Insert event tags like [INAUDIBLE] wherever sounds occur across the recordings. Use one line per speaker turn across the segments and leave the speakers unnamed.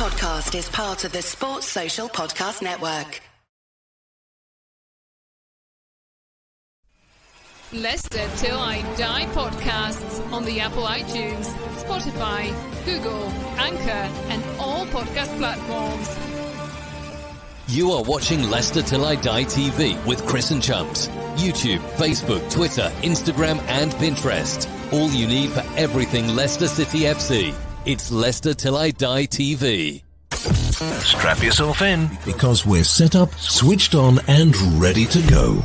This podcast is part of the Sports Social Podcast Network.
Leicester Till I Die podcasts on the Apple iTunes, Spotify, Google, Anchor, and all podcast platforms.
You are watching Leicester Till I Die TV with Chris and Chumps. YouTube, Facebook, Twitter, Instagram, and Pinterest. All you need for everything Leicester City FC. It's Leicester Till I Die TV.
Strap yourself in because we're set up, switched on, and ready to go.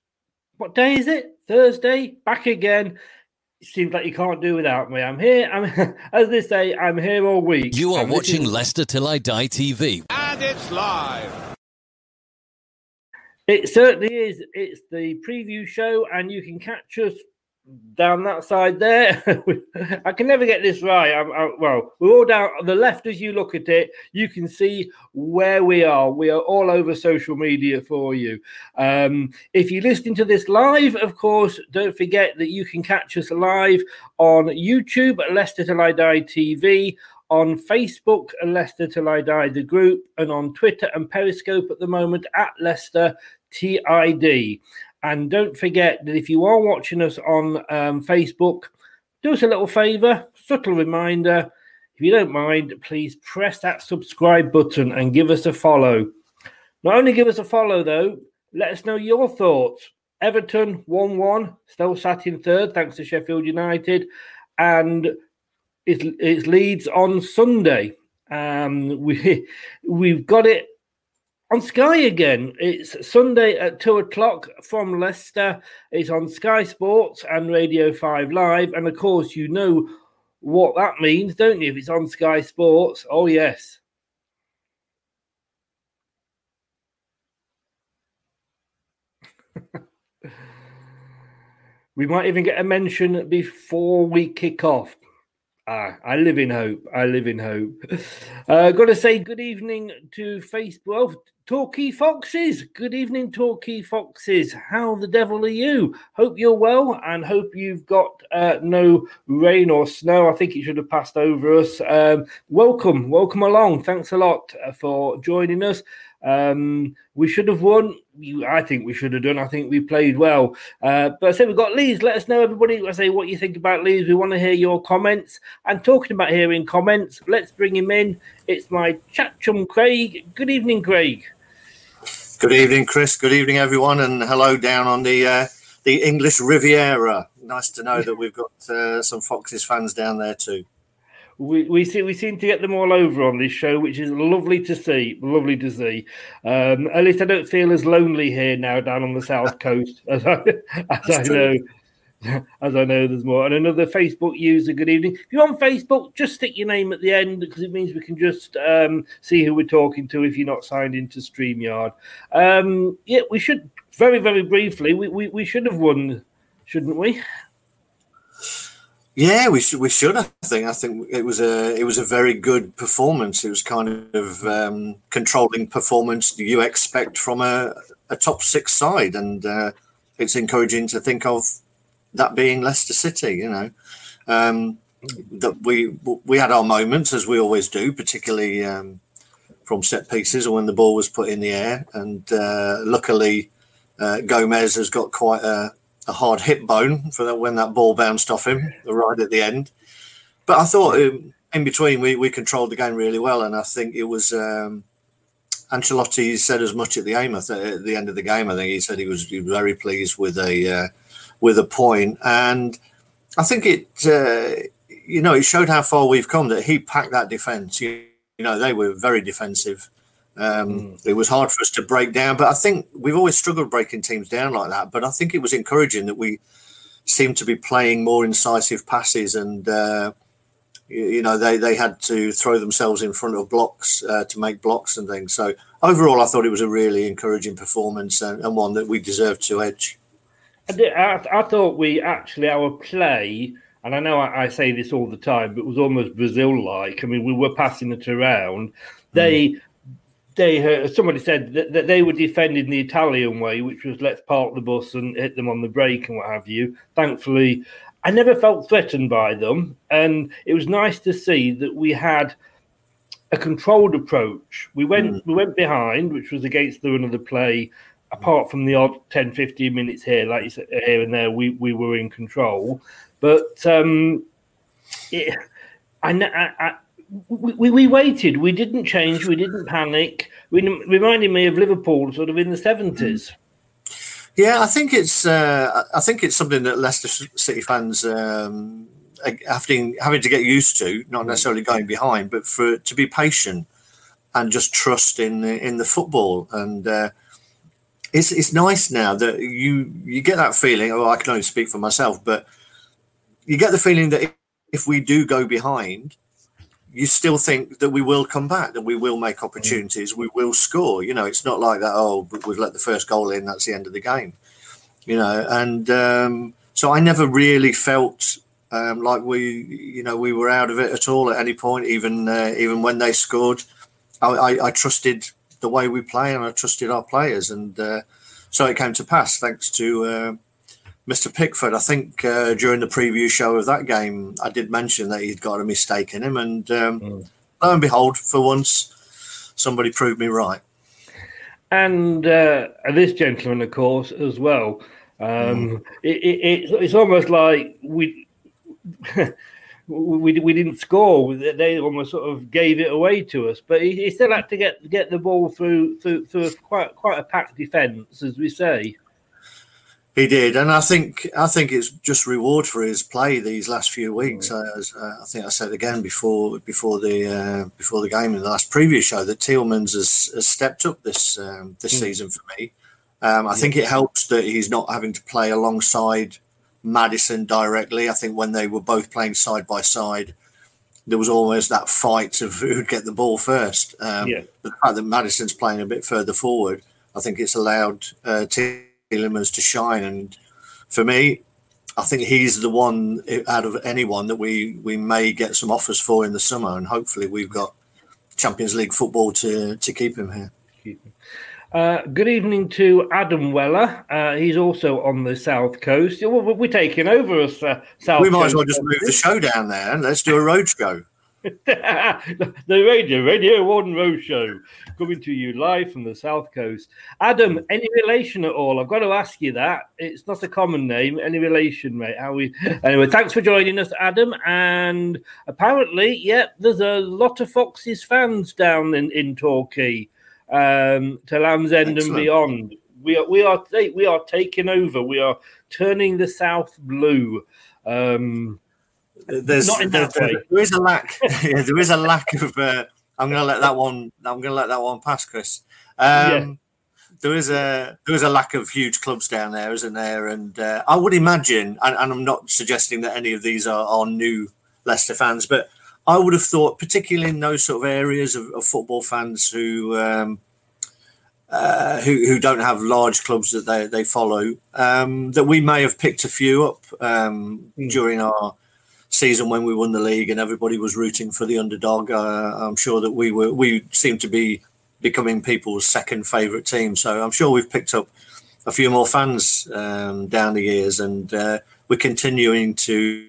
what day is it? Thursday. Back again. It seems like you can't do without me. I'm here. I'm [LAUGHS] as they say. I'm here all week.
You are
And
watching
is-
Leicester Till I Die TV.
And it's live.
It certainly is. It's the preview show, and you can catch us down that side there. [LAUGHS] I can never get this right. I'm, I, well, we're all down on the left as you look at it. You can see where we are. We are all over social media for you. Um, if you're listening to this live, of course, don't forget that you can catch us live on YouTube at Leicester Till I Die TV. On Facebook, Leicester Till I Die, the group, and on Twitter and Periscope at the moment at Leicester TID. And don't forget that if you are watching us on um, Facebook, do us a little favor, subtle reminder. If you don't mind, please press that subscribe button and give us a follow. Not only give us a follow, though, let us know your thoughts. Everton 1 1, still sat in third, thanks to Sheffield United. And it's, it's Leeds on Sunday. Um, [LAUGHS] we, we've got it on Sky again. It's Sunday at two o'clock from Leicester. It's on Sky Sports and Radio 5 Live. And of course, you know what that means, don't you? If it's on Sky Sports, oh, yes. [LAUGHS] We might even get a mention before we kick off. Ah, I live in hope. I live in hope. Uh, got to say good evening to Facebook. Oh, Foxes. Good evening, Torquay Foxes. How the devil are you? Hope you're well and hope you've got uh, no rain or snow. I think it should have passed over us. Um, welcome, welcome along. Thanks a lot uh, for joining us. Um, we should have won. I think we should have done. I think we played well. Uh, but I say we've got Leeds. Let us know, everybody. I say what you think about Leeds. We want to hear your comments. And talking about hearing comments, let's bring him in. It's my chat chum, Craig. Good evening, Craig.
Good evening, Chris. Good evening, everyone, and hello down on the uh, the English Riviera. Nice to know that we've got uh, some Foxes fans down there too
we, we see we seem to get them all over on this show, which is lovely to see. Lovely to see. Um, at least I don't feel as lonely here now down on the south [LAUGHS] coast [LAUGHS] as I, as I know. [LAUGHS] As I know, there's more. And another Facebook user. Good evening. If you're on Facebook, just stick your name at the end because it means we can just um, see who we're talking to. If you're not signed into Streamyard, um, yeah, we should very very briefly. We, we we should have won, shouldn't we?
Yeah, we should. We should. I think. I think it was a. It was a very good performance. It was kind of um, controlling performance you expect from a, a top six side, and uh, it's encouraging to think of that being Leicester City. You know, um, that we we had our moments as we always do, particularly um, from set pieces or when the ball was put in the air, and uh, luckily uh, Gomez has got quite a a hard hip bone for that when that ball bounced off him right at the end. But I thought um, in between we, we controlled the game really well, and I think it was um, Ancelotti said as much at the aim at the, at the end of the game. I think he said he was, he was very pleased with a uh, with a point, and I think it uh, you know it showed how far we've come that he packed that defence. You, you know they were very defensive. Um, mm. It was hard for us to break down, but I think we've always struggled breaking teams down like that. But I think it was encouraging that we seemed to be playing more incisive passes, and uh, you, you, know they they had to throw themselves in front of blocks uh, to make blocks and things. So overall, I thought it was a really encouraging performance and, and one that we deserved to edge.
I, did, I, I, thought we actually our play. And I know I, I say this all the time, but it was almost Brazil-like. I mean, we were passing it around. They mm they heard, somebody said that, that, they were defending the Italian way, which was let's park the bus and hit them on the brake and what have you. Thankfully, I never felt threatened by them, and it was nice to see that we had a controlled approach. We went mm. we went behind, which was against the run of the play. Apart from the odd 10, 15 minutes here, like you said, here and there, we, we were in control. But um, it, I, I, we, we waited. We didn't change. We didn't panic. We me of Liverpool, sort of in the seventies.
Yeah, I think it's uh, I think it's something that Leicester City fans um, having having to get used to. Not necessarily going behind, but for to be patient and just trust in in the football. And uh, it's it's nice now that you you get that feeling. Oh, I can only speak for myself, but you get the feeling that if we do go behind, you still think that we will come back, that we will make opportunities, we will score. You know, it's not like that. Oh, we've let the first goal in. That's the end of the game. You know, and um, so I never really felt um, like we, you know, we were out of it at all at any point. Even uh, even when they scored, I, I, I, trusted the way we play and I trusted our players, and uh, so it came to pass thanks to. Uh, Mr. Pickford, I think uh, during the preview show of that game, I did mention that he'd got a mistake in him, and um, mm. lo and behold, for once, somebody proved me right.
And uh, this gentleman, of course, as well. Um, mm. it, it, it's almost like [LAUGHS] we. we, we didn't score. They almost sort of gave it away to us. But he, he, still had to get get the ball through through, through quite quite a packed defence, as we say.
He did, and I think I think it's just reward for his play these last few weeks. Mm. As uh, I think I said again before before the uh, before the game in the last previous show that Tielemans has, has stepped up this um, this mm. season for me. Um, I yeah. think it helps that he's not having to play alongside Maddison directly. I think when they were both playing side by side, there was almost that fight of who'd get the ball first. Um, yeah. The fact that Maddison's playing a bit further forward, I think it's allowed uh, Tielemans to shine. And for me, I think he's the one out of anyone that we we may get some offers for in the summer, and hopefully we've got Champions League football to to keep him here.
Uh, good evening to Adam Weller. Uh, he's also on the south coast. We're, taking over us uh, south.
We might as well just move the show down there and let's do a road show. [LAUGHS]
the radio, Radio One Road Show, coming to you live from the South Coast. Adam, any relation at all? I've got to ask you that. It's not a common name. Any relation, mate? How we? Anyway, thanks for joining us, Adam. And apparently, yeah, there's a lot of Foxes fans down in in Torquay, um, to Land's End Excellent. and beyond. We are we are we are taking over. We are turning the South blue. Um,
there's there, there is a lack. [LAUGHS] yeah, there is a lack of. Uh, I'm going to let that one. I'm going to let that one pass, Chris. Um, yeah. There is a there is a lack of huge clubs down there, isn't there? And uh, I would imagine, and, and, I'm not suggesting that any of these are, are new Leicester fans, but I would have thought, particularly in those sort of areas of, of football fans who, um, uh, who who don't have large clubs that they they follow, um, that we may have picked a few up um, mm. during our season when we won the league and everybody was rooting for the underdog. Uh, I'm sure that we were we seem to be becoming people's second favourite team. So I'm sure we've picked up a few more fans um, down the years, and uh, we're continuing to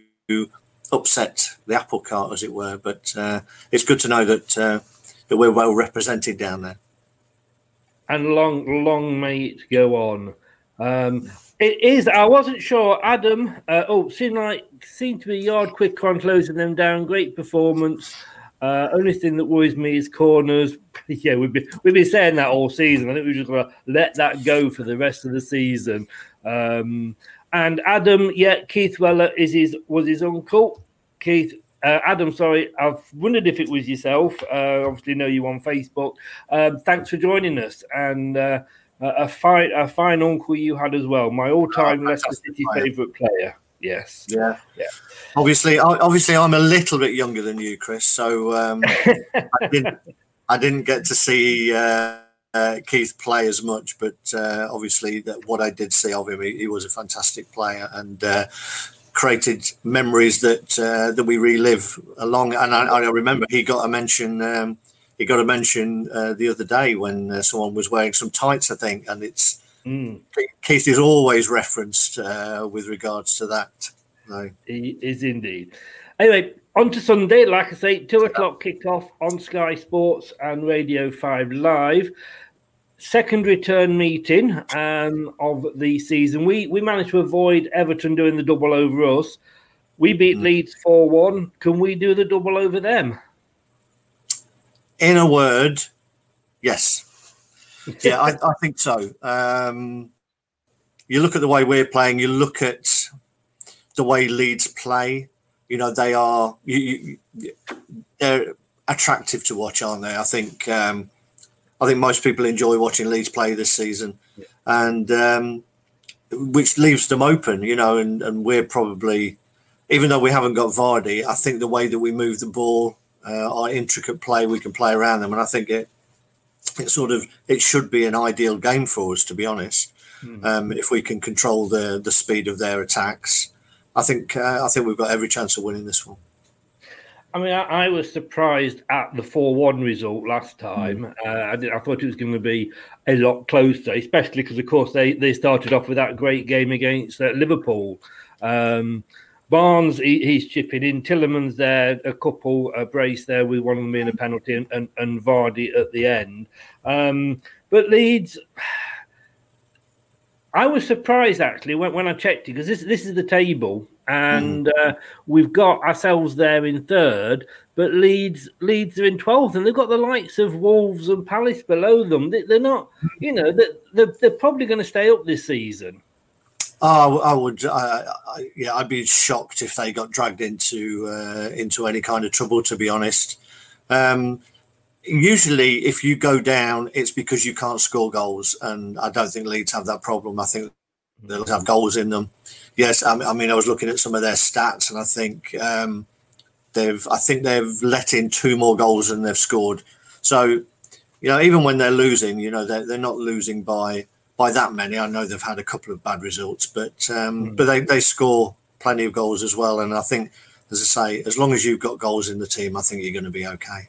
upset the apple cart, as it were. But uh, it's good to know that uh, that we're well represented down there.
And long, long may it go on. Um, it is. I wasn't sure. Adam. Uh, oh, seemed like seemed to be yard quick on closing them down. Great performance. Uh, only thing that worries me is corners. [LAUGHS] yeah, we've been we've been saying that all season. I think we're just gonna let that go for the rest of the season. Um, and Adam, yeah, Keith Weller is his was his uncle. Keith, uh, Adam, sorry, I've wondered if it was yourself. Uh, obviously, know you on Facebook. Um, thanks for joining us, and uh, a fine a fine uncle you had as well. My all-time oh, Leicester City favourite player. Yes.
Yeah. Yeah. Obviously, obviously, I'm a little bit younger than you, Chris. So um, [LAUGHS] I didn't I didn't get to see uh, uh, Keith play as much, but uh, obviously, that what I did see of him, he, he was a fantastic player and uh, created memories that uh, that we relive along. And I, I, remember he got a mention. Um, he got a mention uh, the other day when uh, someone was wearing some tights, I think, and it's mm. Keith is always referenced uh, with regards to that.
So. He is indeed. Anyway, on to Sunday, like I say, two o'clock kickoff on Sky Sports and Radio Five Live. Second return meeting um, of the season. We we managed to avoid Everton doing the double over us. We beat mm. Leeds four one. Can we do the double over them?
In a word, yes. [LAUGHS] Yeah, I, I, think so. Um, you look at the way we're playing. You look at the way Leeds play. You know they are. You, you, they're attractive to watch, aren't they? I think. Um, I think most people enjoy watching Leeds play this season, yeah. and um, which leaves them open. You know, and, and we're probably, even though we haven't got Vardy, I think the way that we move the ball uh, our intricate play, we can play around them, and I think it it sort of it should be an ideal game for us, to be honest. Mm. Um, if we can control the the speed of their attacks, I think uh, I think we've got every chance of winning this one.
I mean, I, I was surprised at the four-one result last time. Mm. Uh, I, did, I, thought it was going to be a lot closer, especially because, of course, they they started off with that great game against uh, Liverpool. Um, Barnes, he, he's chipping in. Tielemans there, a couple a brace there with one of them being a penalty, and, and, and Vardy at the end. Um, but Leeds, I was surprised actually when, when I checked it because this this is the table, and mm. uh, we've got ourselves there in third, but Leeds Leeds are in twelfth, and they've got the likes of Wolves and Palace below them. They, are not, you know, they're, they're probably going to stay up this season.
Oh, I would, uh, I, yeah, I'd be shocked if they got dragged into uh, into any kind of trouble. To be honest, um, usually if you go down, it's because you can't score goals, and I don't think Leeds have that problem. I think they'll have goals in them. Yes, I, I mean I was looking at some of their stats, and I think um, they've, I think they've let in two more goals than they've scored. So, you know, even when they're losing, you know, they're, they're not losing by by that many. I know they've had a couple of bad results, but um, mm. but they, they score plenty of goals as well. And I think, as I say, as long as you've got goals in the team, I think you're going to be okay.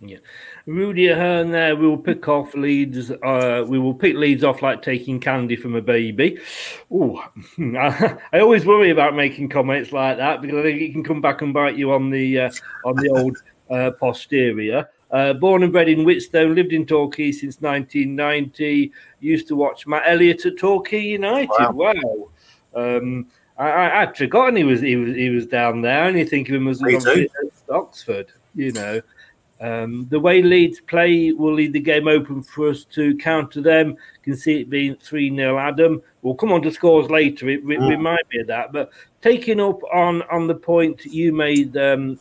Yeah. Rudy Ahern there, we will pick off Leeds. Uh, we will pick Leeds off like taking candy from a baby. Oh, [LAUGHS] I always worry about making comments like that because I think it can come back and bite you on the uh, on the old uh, posterior. Uh, born and bred in Whitstone, lived in Torquay since 1990. Used to watch Matt Elliott at Torquay United. Wow. wow. Um, I, I, I'd forgotten he was he was he was down there. I only think of him as Oxford. You know, um, the way Leeds play will leave the game open for us to counter them. can see it being 3 0 Adam. We'll come on to scores later. It, it mm. remind me of that. But taking up on, on the point you made um,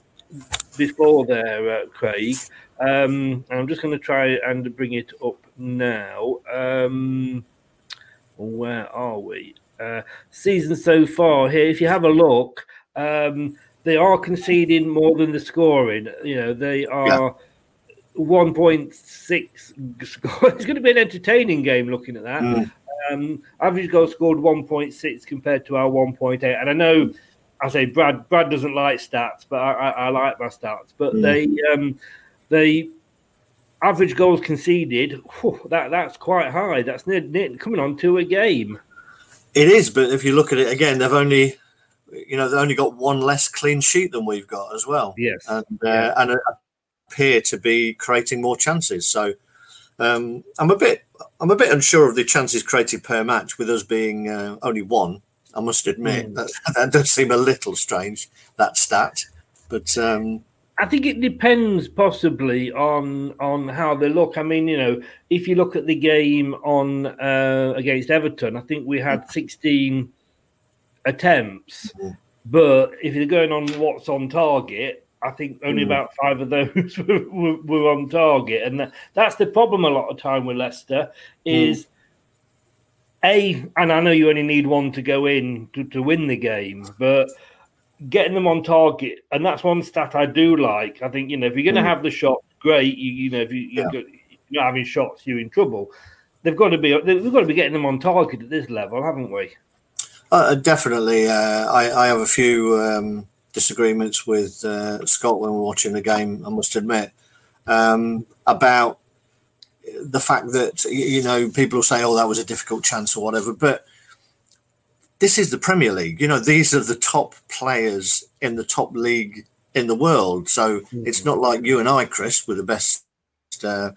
before there, uh, Craig, um, I'm just going to try and bring it up now. Um, where are we? Uh, season so far here, if you have a look, um, they are conceding more than the scoring. You know, they are yeah. 1.6 [LAUGHS] It's going to be an entertaining game looking at that. Mm. Um, average goal scored 1.6 compared to our 1.8. And I know I say Brad Brad doesn't like stats, but I, I, I like my stats. But mm. they um, they average goals conceded, whew, that that's quite high. That's near, near, coming on to a game.
It is, but if you look at it again, they've only you know, they've only got one less clean sheet than we've got as well.
Yes,
and uh, yeah. and appear to be creating more chances. So um, I'm a bit I'm a bit unsure of the chances created per match with us being uh, only one. I must admit mm. that [LAUGHS] that does seem a little strange that stat, but. Um,
I think it depends possibly on on how they look. I mean, you know, if you look at the game on uh, against Everton, I think we had 16 attempts. Mm-hmm. But if you're going on what's on target, I think only mm. about five of those [LAUGHS] were, were, were, on target, and that, that's the problem a lot of time with Leicester is mm. A. And I know you only need one to go in to, to win the game, but getting them on target, and that's one stat I do like. I think you know if you're going to mm. have the shot, great. You, you know if you, yeah. you're not having shots, you're in trouble. They've got to be. We've got to be getting them on target at this level, haven't we?
Uh, definitely. Uh, I, I, have a few um, disagreements with uh, Scott when we're watching the game, I must admit, um, about the fact that, you know, people will say, oh, that was a difficult chance or whatever. But this is the Premier League. You know, these are the top players in the top league in the world. So mm-hmm. it's not like you and I, Chris, were the best uh,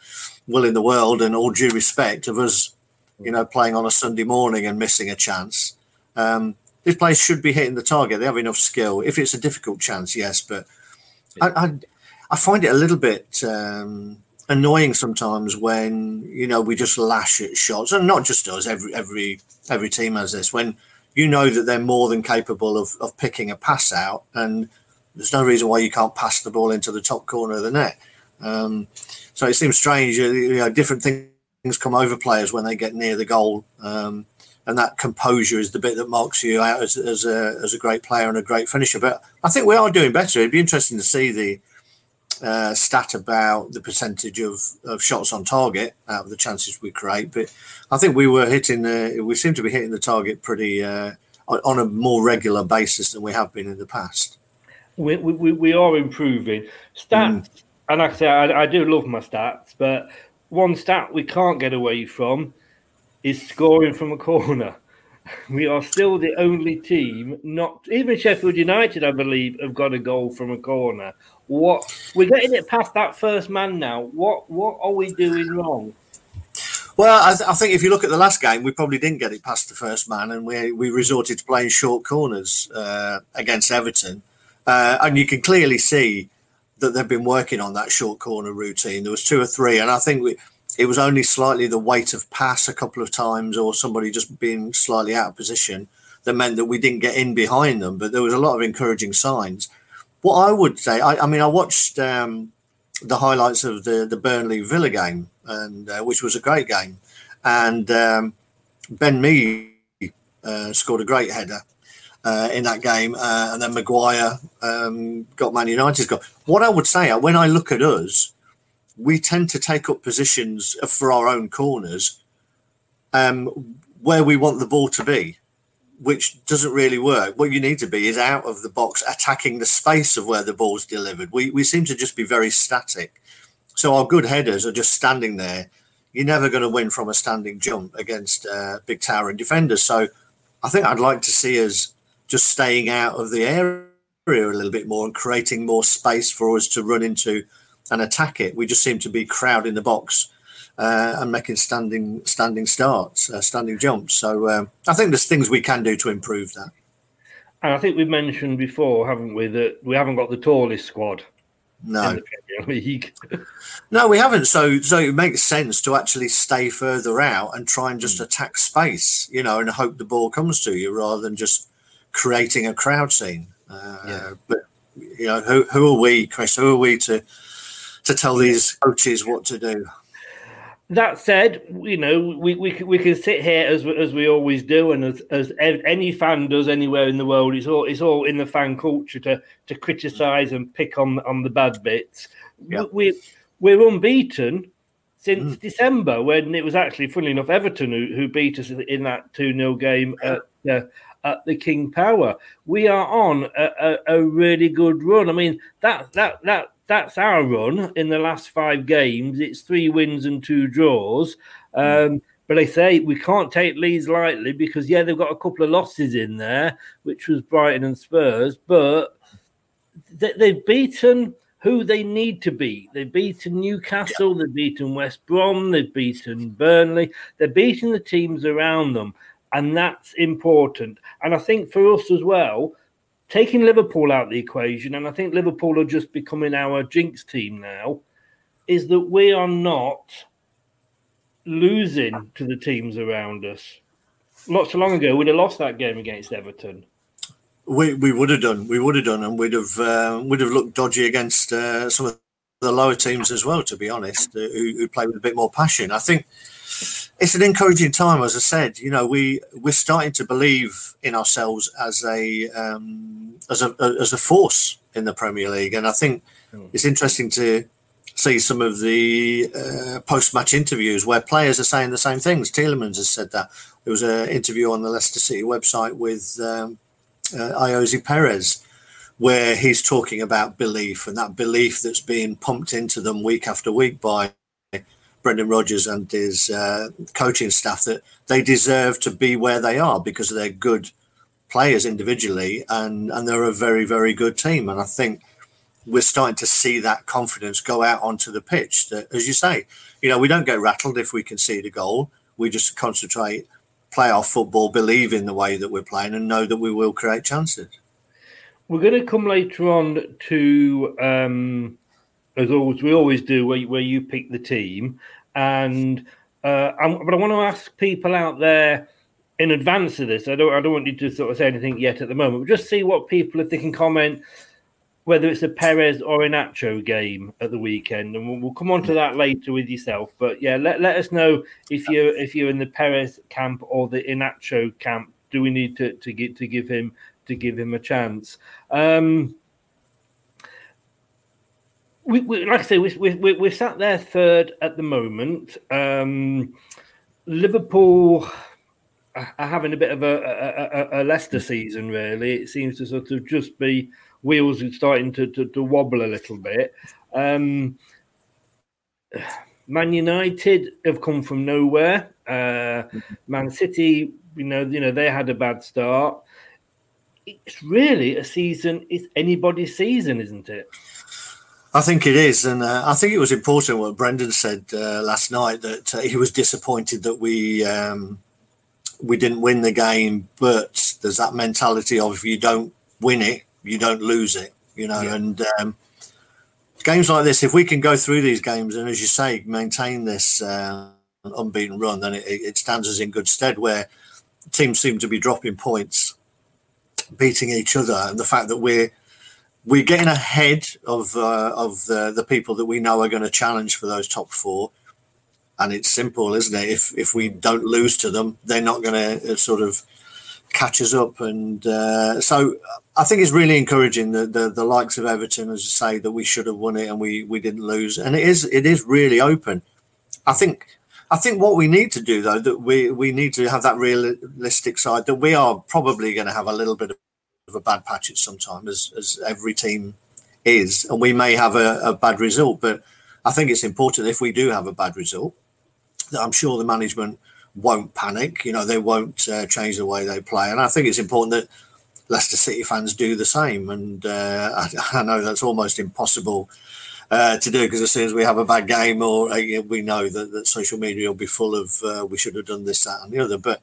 will in the world and all due respect of us, you know, playing on a Sunday morning and missing a chance. Um, these players should be hitting the target. They have enough skill. If it's a difficult chance, yes, but I, I, I find it a little bit um, annoying sometimes when you know we just lash at shots, and not just us. Every every every team has this. When you know that they're more than capable of of picking a pass out, and there's no reason why you can't pass the ball into the top corner of the net. Um, so it seems strange. You know, different things come over players when they get near the goal. Um, and that composure is the bit that marks you out as, as a as a great player and a great finisher. But I think we are doing better. It'd be interesting to see the uh, stat about the percentage of, of shots on target out of the chances we create. But I think we were hitting the we seem to be hitting the target pretty uh, on a more regular basis than we have been in the past.
We we, we are improving stats, mm. and like I say, I, I do love my stats, but one stat we can't get away from is scoring from a corner. [LAUGHS] We are still the only team, not even Sheffield United, I believe, have got a goal from a corner. What we're getting it past that first man now. What what are we doing wrong?
Well, I, th- I, think if you look at the last game, we probably didn't get it past the first man, and we we resorted to playing short corners uh, against Everton, uh, and you can clearly see that they've been working on that short corner routine. There was two or three, and I think we it was only slightly the weight of pass a couple of times or somebody just being slightly out of position that meant that we didn't get in behind them. But there was a lot of encouraging signs. What I would say, I, I mean, I watched um, the highlights of the the Burnley Villa game, and uh, which was a great game, and um, Ben Mee uh, scored a great header. Uh, in that game, uh, and then Maguire um, got Man United's goal. What I would say, when I look at us, we tend to take up positions for our own corners um, where we want the ball to be, which doesn't really work. What you need to be is out of the box, attacking the space of where the ball's delivered. We we seem to just be very static. So our good headers are just standing there. You're never going to win from a standing jump against uh, big towering defenders. So I think I'd like to see us just staying out of the area a little bit more and creating more space for us to run into and attack it. We just seem to be crowding the box uh, and making standing standing starts, uh, standing jumps. So um, I think there's things we can do to improve that.
And I think we've mentioned before, haven't we, that we haven't got the tallest squad.
No, [LAUGHS] no, we haven't. So, so it makes sense to actually stay further out and try and just mm. attack space, you know, and hope the ball comes to you rather than just creating a crowd scene. Uh, yeah. But you know, who who are we, Chris? Who are we to to tell these coaches what to do?
That said, you know, we, we, we can sit here as as we always do, and as, as any fan does anywhere in the world, it's all it's all in the fan culture to to criticise and pick on on the bad bits. Yep. We we're unbeaten since mm. December, when it was actually, funnily enough, Everton who, who beat us in that two 0 game at uh, at the King Power. We are on a, a, a really good run. I mean that that that that's our run in the last five games. It's three wins and two draws. Um, but I say we can't take Leeds lightly because yeah, they've got a couple of losses in there, which was Brighton and Spurs, but they, have beaten who they need to beat. They've beaten Newcastle, they've beaten West Brom, they've beaten Burnley, they're beating the teams around them, and that's important. And I think for us as well, taking Liverpool out the equation, and I think Liverpool are just becoming our jinx team now, is that we are not losing to the teams around us. Not so long ago, we'd have lost that game against Everton.
We we would have done. We would have done, and we'd have uh, would have looked dodgy against uh, some of the lower teams as well. To be honest, uh, who, who play with a bit more passion. I think it's an encouraging time, as I said. You know, we we're starting to believe in ourselves as a um, as a as a force in the Premier League, and I think mm. it's interesting to see some of the uh, post match interviews where players are saying the same things. Tielemans has said that. There was an interview on the Leicester City website with um, uh, Perez, where he's talking about belief and that belief that's being pumped into them week after week by Brendan Rodgers and his uh, coaching staff that they deserve to be where they are because they're good players individually and and they're a very very good team. And I think we're starting to see that confidence go out onto the pitch that as you say you know we don't get rattled if we concede a goal. We just concentrate play our football believe in the way that we're playing and know that we will create chances
we're going to come later on to um as always we always do where, where you pick the team and uh, but I want to ask people out there in advance of this. I don't I don't want you to sort of say anything yet at the moment. But just see what people if they can comment whether it's a Perez or Iheanacho game at the weekend, and we'll, we'll, come on to that later with yourself. But yeah, let, let us know if you're if you're in the Perez camp or the Iheanacho camp. Do we need to to get to give him to give him a chance? Um, we, we, like I say, we, we, we're sat there third at the moment. Um, Liverpool are having a bit of a, a, a, Leicester season, really. It seems to sort of just be wheels starting to, to, to wobble a little bit. Um, Man United have come from nowhere. Uh, Man City, you know, you know, they had a bad start. It's really a season. It's anybody's season, isn't it?
I think it is, and uh, I think it was important what Brendan said uh, last night that uh, he was disappointed that we um, we didn't win the game, but there's that mentality of if you don't win it, you don't lose it, you know. Yeah. And um, games like this, if we can go through these games and, as you say, maintain this uh, unbeaten run, then it, it stands us in good stead. Where teams seem to be dropping points, beating each other, and the fact that we're we're getting ahead of uh, of the, the people that we know are going to challenge for those top four. And it's simple, isn't it? If if we don't lose to them, they're not going to uh, sort of catch us up. And uh, so I think it's really encouraging that the, the likes of Everton, as I say, that we should have won it and we we didn't lose. And it is it is really open. I think I think what we need to do though that we we need to have that realistic side that we are probably going to have a little bit of a bad patch at some time as as every team is, and we may have a, a bad result. But I think it's important if we do have a bad result that I'm sure the management won't panic. You know, they won't uh, change the way they play, and I think it's important that Leicester City fans do the same. And uh, I, I, know that's almost impossible uh, to do because as soon as we have a bad game, or uh, we know that, that, social media will be full of uh, we should have done this, that, and the other. But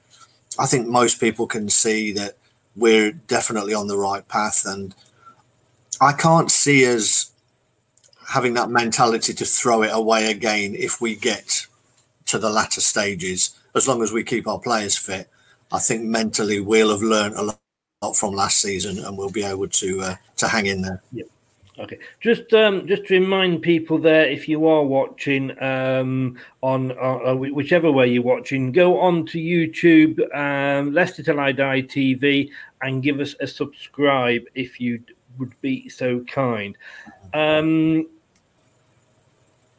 I think most people can see that we're definitely on the right path, and I can't see us having that mentality to throw it away again if we get to the latter stages. As long as we keep our players fit, I think mentally we'll have learned a lot from last season, and we'll be able to uh, to hang in there.
Okay, just um, just to remind people there, if you are watching um, on uh, whichever way you're watching, go on to YouTube, um, Leicester Till I Die TV, and give us a subscribe if you would be so kind. Um,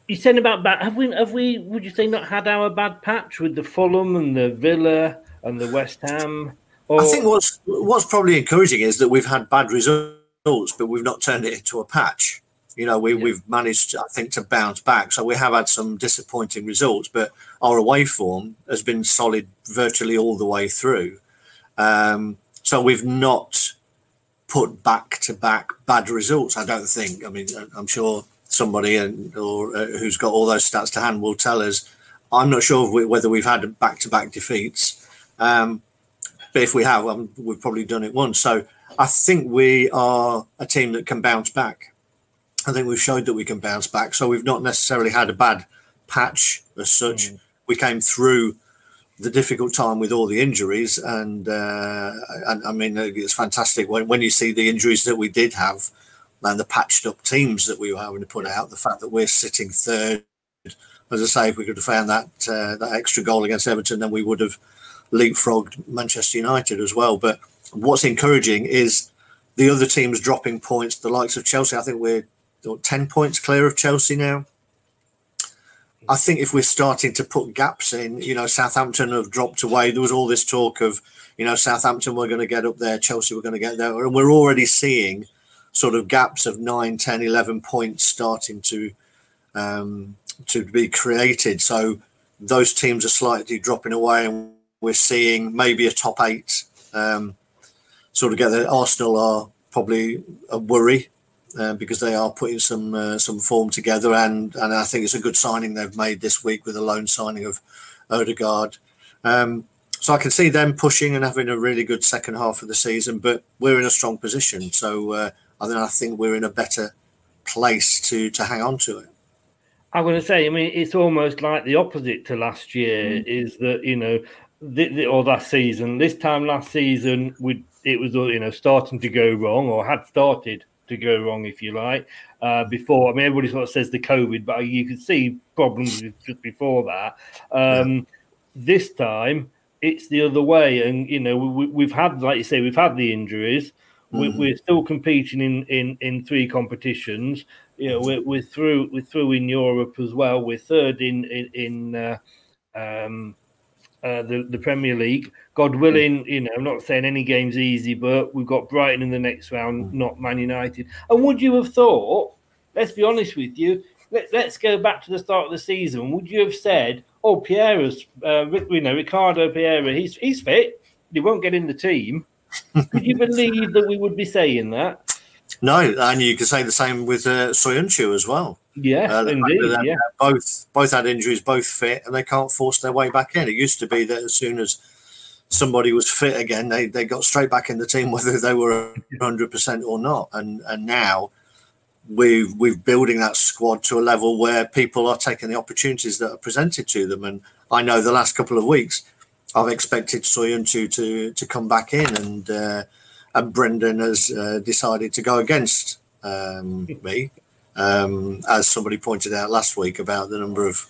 you said about bad. Have we? Have we? Would you say not had our bad patch with the Fulham and the Villa and the West Ham?
Or... I think what's what's probably encouraging is that we've had bad results, but we've not turned it into a patch. You know, we, yeah. we've managed, I think, to bounce back. So we have had some disappointing results, but our away form has been solid virtually all the way through. Um, so we've not put back to back bad results. I don't think. I mean, I'm sure somebody and or uh, who's got all those stats to hand will tell us. I'm not sure we, whether we've had back to back defeats. Um, but if we have, um, we've probably done it once. So I think we are a team that can bounce back. I think we've showed that we can bounce back. So we've not necessarily had a bad patch as such. Mm. We came through the difficult time with all the injuries, and, uh, and I mean it's fantastic when when you see the injuries that we did have and the patched up teams that we were having to put out. The fact that we're sitting third, as I say, if we could have found that uh, that extra goal against Everton, then we would have leapfrogged Manchester United as well. But what's encouraging is the other teams dropping points, the likes of Chelsea. I think we're 10 points clear of Chelsea now. I think if we're starting to put gaps in, you know, Southampton have dropped away. There was all this talk of, you know, Southampton were going to get up there, Chelsea were going to get there. And we're already seeing sort of gaps of 9, 10, 11 points starting to um, to be created. So those teams are slightly dropping away and we're seeing maybe a top eight um, sort of get there. Arsenal are probably a worry uh, because they are putting some uh, some form together, and and I think it's a good signing they've made this week with the loan signing of Odegaard. Um, so I can see them pushing and having a really good second half of the season, but we're in a strong position. So uh, I think I think we're in a better place to to hang on to it.
I'm going to say, I mean, it's almost like the opposite to last year. Mm. Is that you know the, the, or that season. This time last season, we it was you know starting to go wrong or had started to go wrong, if you like. Uh, before, I mean, everybody sort of says the COVID, but you could see problems just before that. Um, yeah. This time, it's the other way, and you know we, have had, like you say, we've had the injuries. Mm-hmm. We, are still competing in, in in three competitions. You know, we're, we're through we're through in Europe as well. We're third in in, in uh, um, uh, the the Premier League. God willing, you know, I'm not saying any game's easy, but we've got Brighton in the next round, mm. not Man United. And would you have thought? Let's be honest with you. Let, us go back to the start of the season. Would you have said, "Oh, Pereira's, uh, you know, Ricardo Pereira, he's he's fit. He won't get in the team." Could you [LAUGHS] believe that we would be saying that?
No, and you could say the same with uh, Soyuncu as well.
Yeah, uh, indeed. Yeah.
Both both had injuries, both fit, and they can't force their way back in. It used to be that as soon as somebody was fit again, they, they got straight back in the team, [LAUGHS] whether they were hundred percent or not. And and now we we're building that squad to a level where people are taking the opportunities that are presented to them. And I know the last couple of weeks, I've expected Soyuncu to to come back in, and uh, and Brendan has uh, decided to go against um, [LAUGHS] me um, as somebody pointed out last week about the number of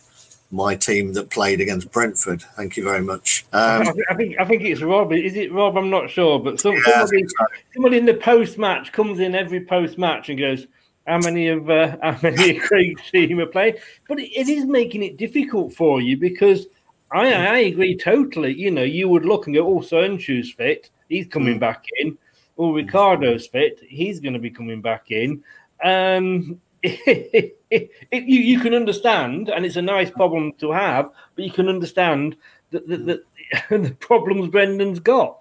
my team that played against Brentford. Thank you very much.
Um, I, think, I think it's Rob. Is it Rob? I'm not sure, but some, yeah, somebody, so. somebody in the post match comes in every post match and goes, how many of uh, [LAUGHS] how many of Craig's team are playing, but it, it is making it difficult for you because I, I agree totally. You know, you would look and go, "Oh, Söyüncü's fit; he's coming mm. back in." Oh, Ricardo's fit; he's going to be coming back in. Um, it, [LAUGHS] it, you, you can understand, and it's a nice problem to have, but you can understand that the, [LAUGHS] the problems Brendan's got.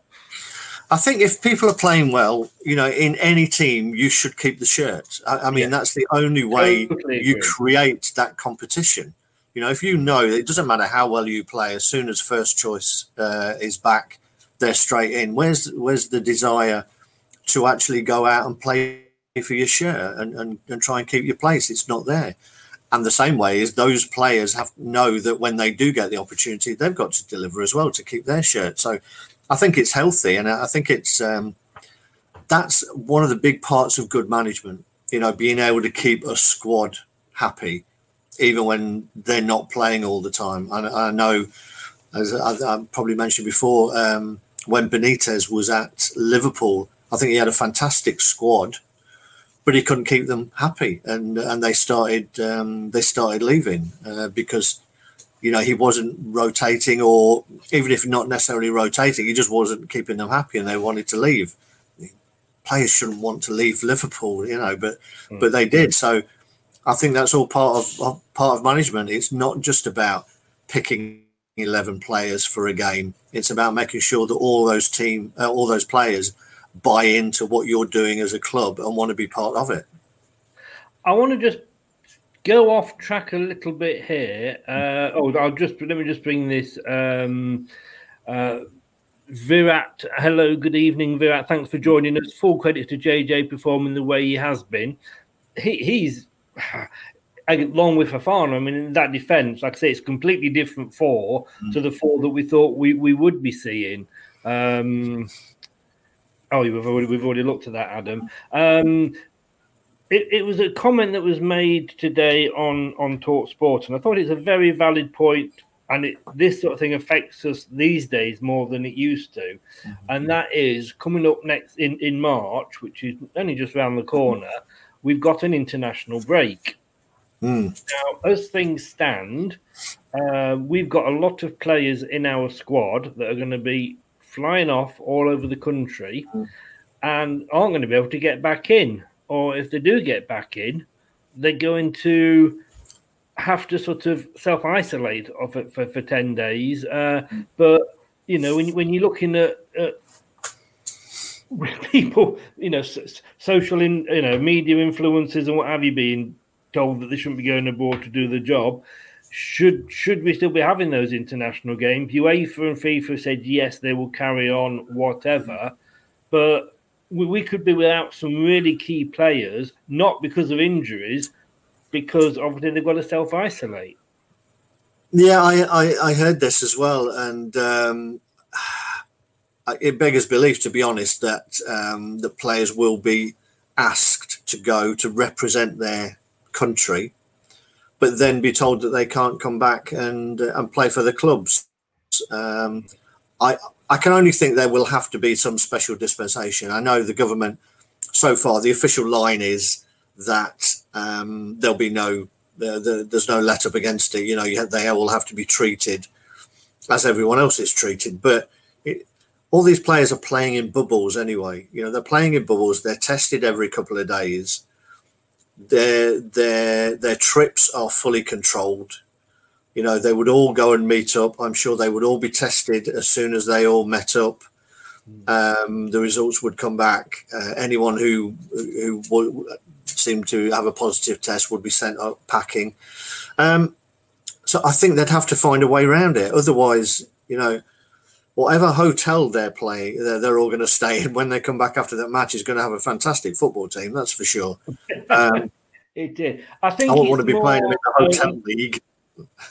I think if people are playing well, you know, in any team, you should keep the shirt. I, I mean, yeah. that's the only way totally you agree. create that competition. You know, if you know it doesn't matter how well you play, as soon as first choice uh, is back, they're straight in. Where's where's the desire to actually go out and play for your share and, and, and try and keep your place? It's not there. And the same way is those players have know that when they do get the opportunity, they've got to deliver as well to keep their shirt. So I think it's healthy, and I think it's um, that's one of the big parts of good management. You know, being able to keep a squad happy, even when they're not playing all the time. I, I know, as I, I, probably mentioned before, um, when Benitez was at Liverpool, I think he had a fantastic squad, but he couldn't keep them happy, and and they started um, they started leaving uh, because you know, he wasn't rotating, or even if not necessarily rotating, he just wasn't keeping them happy, and they wanted to leave. Players shouldn't want to leave Liverpool, you know, but mm. but they did. So I think that's all part of part of management. It's not just about picking eleven players for a game. It's about making sure that all those team, uh, all those players, buy into what you're doing as a club and want to be part of it.
I want to just go off track a little bit here. Uh, oh, I'll just let me just bring this. Um, uh, Virat, hello, good evening, Virat. Thanks for joining us. Full credit to JJ performing the way he has been. He, he's [SIGHS] along with Fofana. I mean, in that defence, like I say, it's completely different four mm. to the four that we thought we, we would be seeing. Um, oh, we've already we've already looked at that, Adam. Um, it, it, was a comment that was made today on on Talk Sport, and I thought it's a very valid point. And it, this sort of thing affects us these days more than it used to, mm-hmm. and that is coming up next in in March, which is only just around the corner. We've got an international break. Mm. Now, as things stand, uh, we've got a lot of players in our squad that are going to be flying off all over the country mm. and aren't going to be able to get back in or if they do get back in, they're going to have to sort of self isolate it for, for 10 days. Uh, but, you know, when, when you're looking at, at [LAUGHS] people, you know, social, in, you know, media influences and what have you being told that they shouldn't be going abroad to do the job. Should should we still be having those international games? UEFA and FIFA said yes, they will carry on, whatever. But we, we could be without some really key players, not because of injuries, because obviously they've got to self isolate.
Yeah, I, I, I, heard this as well, and um, [SIGHS] it beggars belief, to be honest, that um, the players will be asked to go to represent their country, but then be told that they can't come back and uh, and play for the clubs. Um, I I can only think there will have to be some special dispensation. I know the government, so far, the official line is that um, there'll be no, the, the, there's no let up against it. You know, you, they all have to be treated as everyone else is treated. But it, all these players are playing in bubbles anyway. You know, they're playing in bubbles. They're tested every couple of days. Their their their trips are fully controlled you know, they would all go and meet up. I'm sure they would all be tested as soon as they all met up. Um, the results would come back. Uh, anyone who who w- seemed to have a positive test would be sent up packing. Um, so I think they'd have to find a way around it. Otherwise, you know, whatever hotel they're playing, they're, they're all going to stay in when they come back after that match is going to have a fantastic football team. That's for sure. Um, [LAUGHS]
it did. I think
I won't want to be more, playing in the hotel um, league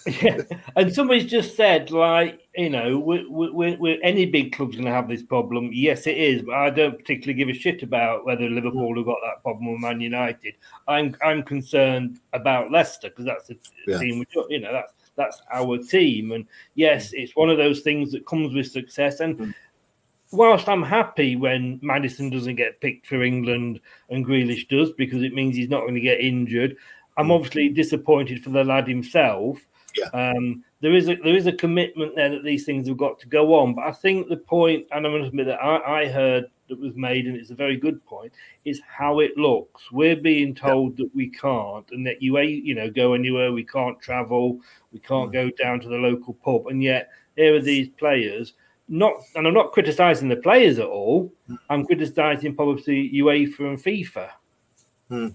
yeah, [LAUGHS] [LAUGHS] and somebody's just said, like, you know, we, we, we, any big club's going to have this problem. Yes, it is, but I don't particularly give a shit about whether Liverpool have got that problem or Man United. I'm I'm concerned about Leicester because that's a yeah. team. Which, you know, that's that's our team, and yes, mm. it's one of those things that comes with success. And mm. whilst I'm happy when Maddison doesn't get picked for England and Grealish does because it means he's not going to get injured, I'm
Mm.
obviously disappointed for the lad himself.
Yeah.
Um, there is a there is a commitment there that these things have got to go on. But I think the point, and I'm going to admit that I, I heard that was made, and it's a very good point, is how it looks. We're being told that we can't, and that you you know go anywhere, we can't travel, we can't
Mm.
go down to the local pub, and yet here are these players. Not, and I'm not criticizing the players at all. I'm criticizing probably UEFA and FIFA.
Hmm.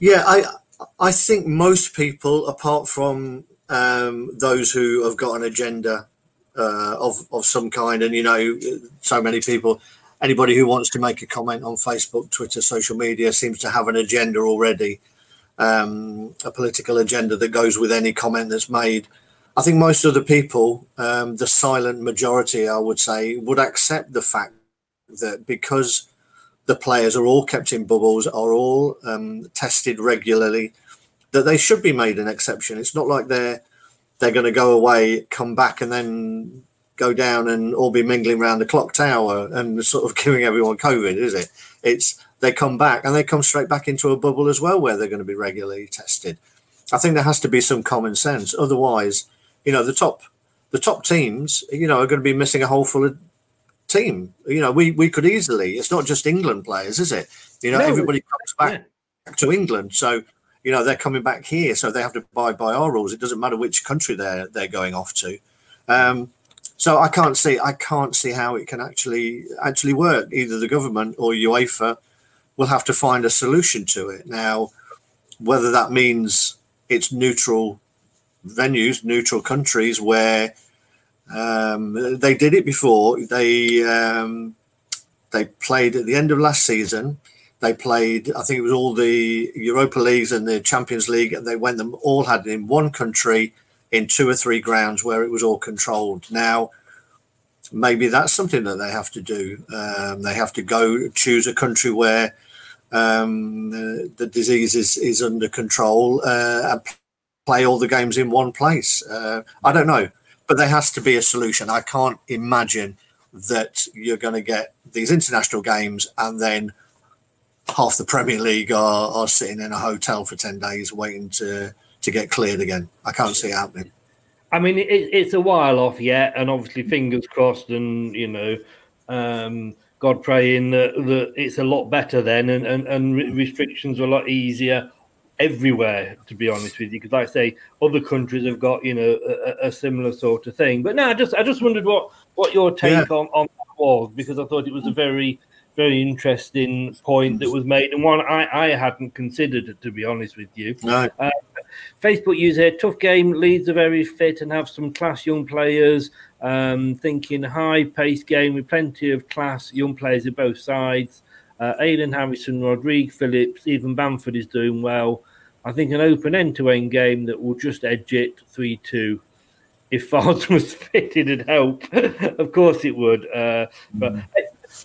Yeah, I I think most people, apart from um, those who have got an agenda uh, of of some kind, and you know, so many people, anybody who wants to make a comment on Facebook, Twitter, social media seems to have an agenda already, um, a political agenda that goes with any comment that's made. I think most of the people, um, the silent majority, I would say, would accept the fact that because the players are all kept in bubbles, are all um, tested regularly, that they should be made an exception. It's not like they're they're going to go away, come back, and then go down and all be mingling around the clock tower and sort of [LAUGHS] giving everyone COVID, is it? It's they come back and they come straight back into a bubble as well, where they're going to be regularly tested. I think there has to be some common sense. Otherwise, you know, the top the top teams, you know, are going to be missing a whole full of team. You know, we we could easily. It's not just England players, is it? You know,
No,
everybody comes back to England, so you know they're coming back here, so they have to abide by our rules. It doesn't matter which country they're they're going off to. Um, so I can't see I can't see how it can actually actually work. Either the government or UEFA will have to find a solution to it. Now, whether that means it's neutral venues, neutral countries where um, they did it before. They um, they played at the end of last season. They played, I think it was all the Europa Leagues and the Champions League, and they went them all had it in one country in two or three grounds where it was all controlled. Now, maybe that's something that they have to do. Um, they have to go choose a country where um, the, the disease is, is under control uh, and play all the games in one place. Uh, I don't know, but there has to be a solution. I can't imagine that you're going to get these international games and then half the Premier League are, are sitting in a hotel for 10 days waiting to, to get cleared again. I can't see it happening.
I mean, it, it's a while off yet, and obviously, fingers crossed, and you know, um, God praying that, that it's a lot better then, and, and, and re- restrictions are a lot easier everywhere. To be honest with you, because like I say, other countries have got you know a, a similar sort of thing. But no, I just I just wondered what what your take on on that was because I thought it was a very very interesting point that was made and one I, I hadn't considered to be honest with you.
No.
Uh, Facebook user tough game Leeds are very fit and have some class young players. Um, thinking high paced game with plenty of class young players at both sides. Uh, Aidan Harrison, Rodrigue Phillips, even Bamford is doing well. I think an open end to end game that will just edge it 3 2. If [LAUGHS] Fards was fit, it'd help. [LAUGHS] of course it would. Uh, but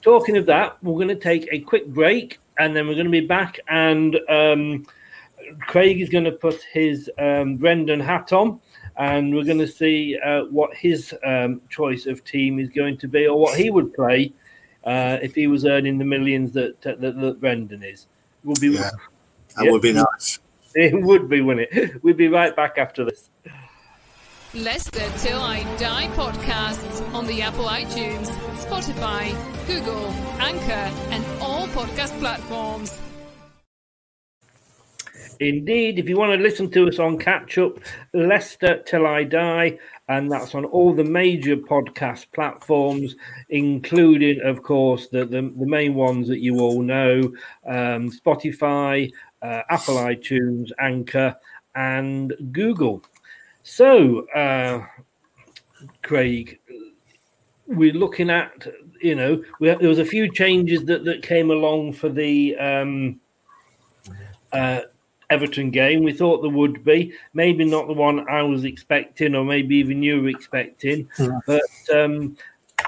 talking of that, we're going to take a quick break and then we're going to be back and. Um, Craig is going to put his um, Brendan hat on, and we're going to see uh, what his um, choice of team is going to be, or what he would play uh, if he was earning the millions that that, that Brendan is. Will be
Yeah, that would be nice. [LAUGHS]
It would be, wouldn't it? [LAUGHS] We'll be right back after this.
Leicester Till I Die podcasts on the Apple iTunes, Spotify, Google, Anchor, and all podcast platforms.
Indeed, if you want to listen to us on catch up, Leicester Till I Die, and that's on all the major podcast platforms, including, of course, the, the, the main ones that you all know um, Spotify, uh, Apple iTunes, Anchor, and Google. So, uh, Craig, we're looking at, you know, there was a few changes that, that came along for the. Um, uh, Everton game. We thought there would be. Maybe not the one I was expecting, or maybe even you were expecting. But um,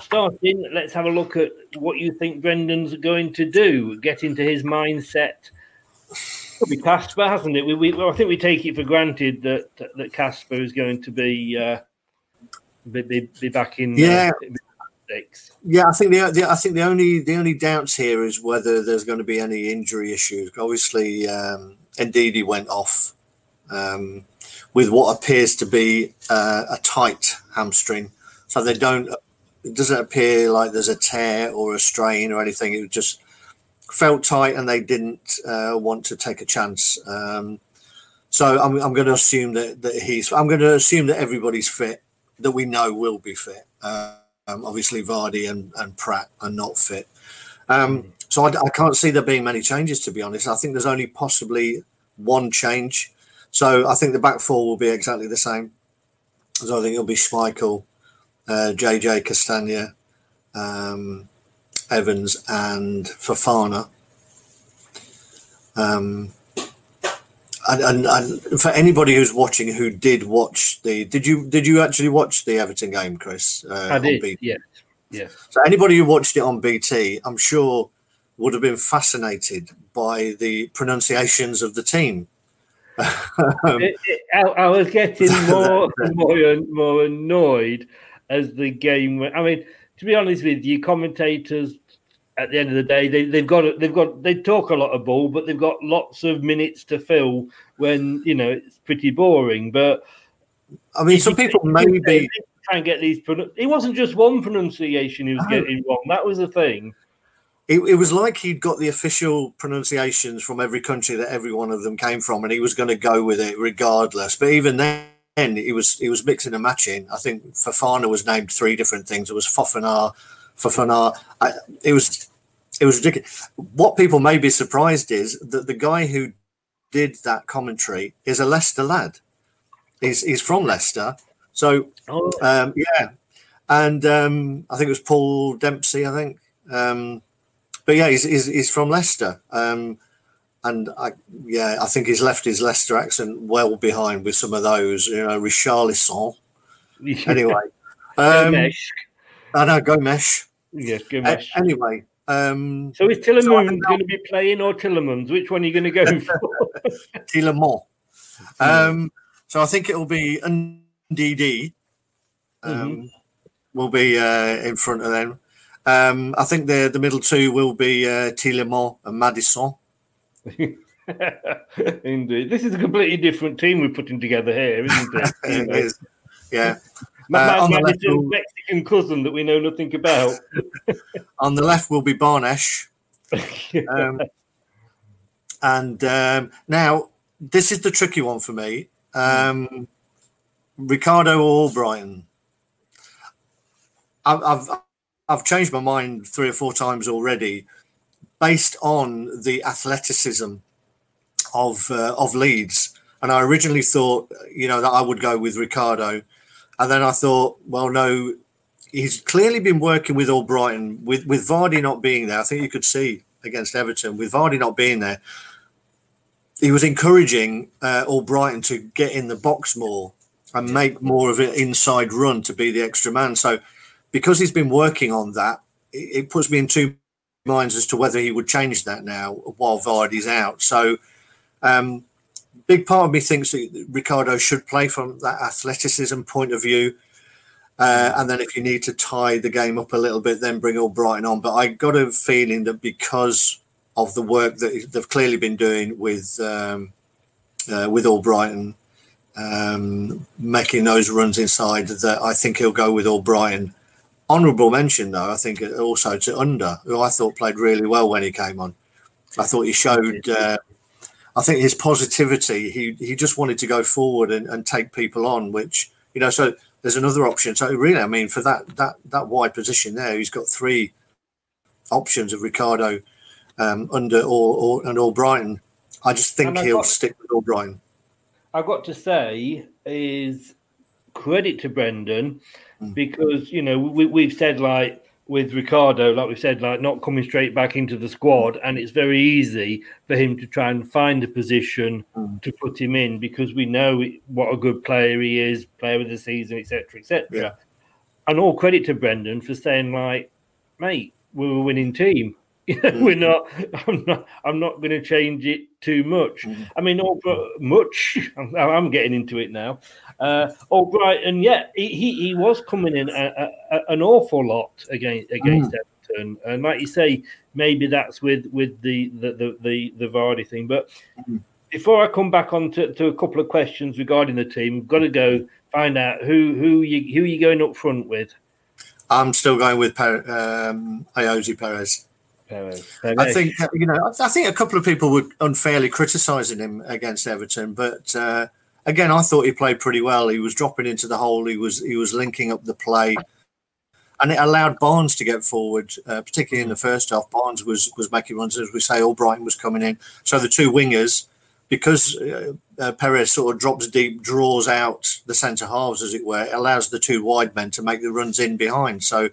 starting, let's have a look at what you think Brendan's going to do. Get into his mindset. Could be Casper, hasn't it? We, we, well, I think we take it for granted that that Casper is going to be uh, be, be, be back in.
Yeah.
Uh,
Yeah, I think the, the I think the only the only doubts here is whether there's going to be any injury issues. Obviously, um, Ndidi went off um, with what appears to be uh, a tight hamstring, so they don't. It doesn't appear like there's a tear or a strain or anything. It just felt tight, and they didn't uh, want to take a chance. Um, so I'm, I'm going to assume that, that he's. I'm going to assume that everybody's fit that we know will be fit. Um, obviously, Vardy and, and Praet are not fit. Um, so I, I, can't see there being many changes, to be honest. I think there's only possibly one change. So I think the back four will be exactly the same. So I think it'll be Schmeichel, uh, JJ Castagne, um, Evans, and Fofana. Um, and, and, and, for anybody who's watching who did watch the did you did you actually watch the Everton game, Chris?
Uh, I did. Yeah, yeah.
So anybody who watched it on BT, I'm sure would have been fascinated by the pronunciations of the team.
um, [LAUGHS] it, it, I, I, was getting [LAUGHS] more more more annoyed as the game went. I mean, to be honest with you, commentators at the end of the day, they, they've got they've got they talk a lot of ball, but they've got lots of minutes to fill when you know it's pretty boring. But
I mean, some people maybe
try and get these. It wasn't just one pronunciation he was getting wrong. That was the thing.
It, it, was like he'd got the official pronunciations from every country that every one of them came from, and he was going to go with it regardless. But even then, he was he was mixing and matching. I think Fofana was named three different things. It was Fofana, Fofana. I, it was it was ridiculous. What people may be surprised is that the guy who did that commentary is a Leicester lad. He's he's from Leicester, so oh. um, yeah, and um, I think it was Paul Dempsey. I think, um, but yeah, he's, he's, he's from Leicester, um, and I yeah, I think he's left his Leicester accent well behind with some of those. You know, Richarlison. [LAUGHS] anyway, um, I know Gomes.
Yes, Gomes.
Uh, anyway, um,
so is Tielemans so going to be playing or Tielemans? Which one are you going to go [LAUGHS] for?
Tielemans. Um, so I think it will be Ndidi. Um, mm-hmm. Will be uh, in front of them. Um, I think the the middle two will be uh, Tielemans and Maddison. [LAUGHS]
Indeed, this is a completely different team we're putting together here, isn't it? [LAUGHS]
it is. Yeah.
Uh, my, will, Mexican cousin that we know nothing about. [LAUGHS]
on the left will be Barnes. Um, and um, now this is the tricky one for me. Um, Ricardo or Brighton. I've, I've I've changed my mind three or four times already, based on the athleticism of uh, of Leeds. And I originally thought, you know, that I would go with Ricardo and then I thought, well, no, he's clearly been working with Albrighton, with, with Vardy not being there. I think you could see against Everton, with Vardy not being there, he was encouraging uh, Albrighton to get in the box more and make more of an inside run to be the extra man. So, because he's been working on that, it, it puts me in two minds as to whether he would change that now while Vardy's out. So, um, big part of me thinks that Ricardo should play from that athleticism point of view. Uh, and then if you need to tie the game up a little bit, then bring Albrighton on. But I got a feeling that because of the work that they've clearly been doing with um, uh, with Albrighton, um, making those runs inside, that I think he'll go with all Albrighton. Honourable mention, though, I think also to Under, who I thought played really well when he came on. I thought he showed uh, I think his positivity, he he just wanted to go forward and, and take people on, which you know. So there's another option. So really, I mean, for that that that wide position there, he's got three options of Ricardo um, Under or, or and Albrighton. I just think he'll got, stick with Albrighton.
I've got to say is credit to Brendan. Because you know we, we've said like with Ricardo, like we said, like not coming straight back into the squad, and it's very easy for him to try and find a position mm. to put him in because we know what a good player he is, player of the season, etc., etc. Yeah. And all credit to Brendan for saying, like, mate, we're a winning team. [LAUGHS] We're not. I'm not. I'm not going to change it too much. Mm. I mean, all much. [LAUGHS] I'm, I'm, getting into it now. Uh, and yeah, he, he, he was coming in a, a, an awful lot against against mm. Everton, and like you say, maybe that's with with the the the the, the Vardy thing. But mm. before I come back on to, to a couple of questions regarding the team, got to go find out who who you who you going up front with.
I'm still going with per, um, Ayoze Perez. Perez. I think you know. I think a couple of people were unfairly criticising him against Everton, but uh, again, I thought he played pretty well. He was dropping into the hole. He was he was linking up the play, and it allowed Barnes to get forward, uh, particularly in the first half. Barnes was was making runs as we say. Albrighton was coming in, so the two wingers, because uh, uh, Perez sort of drops deep, draws out the centre halves, as it were, allows the two wide men to make the runs in behind. So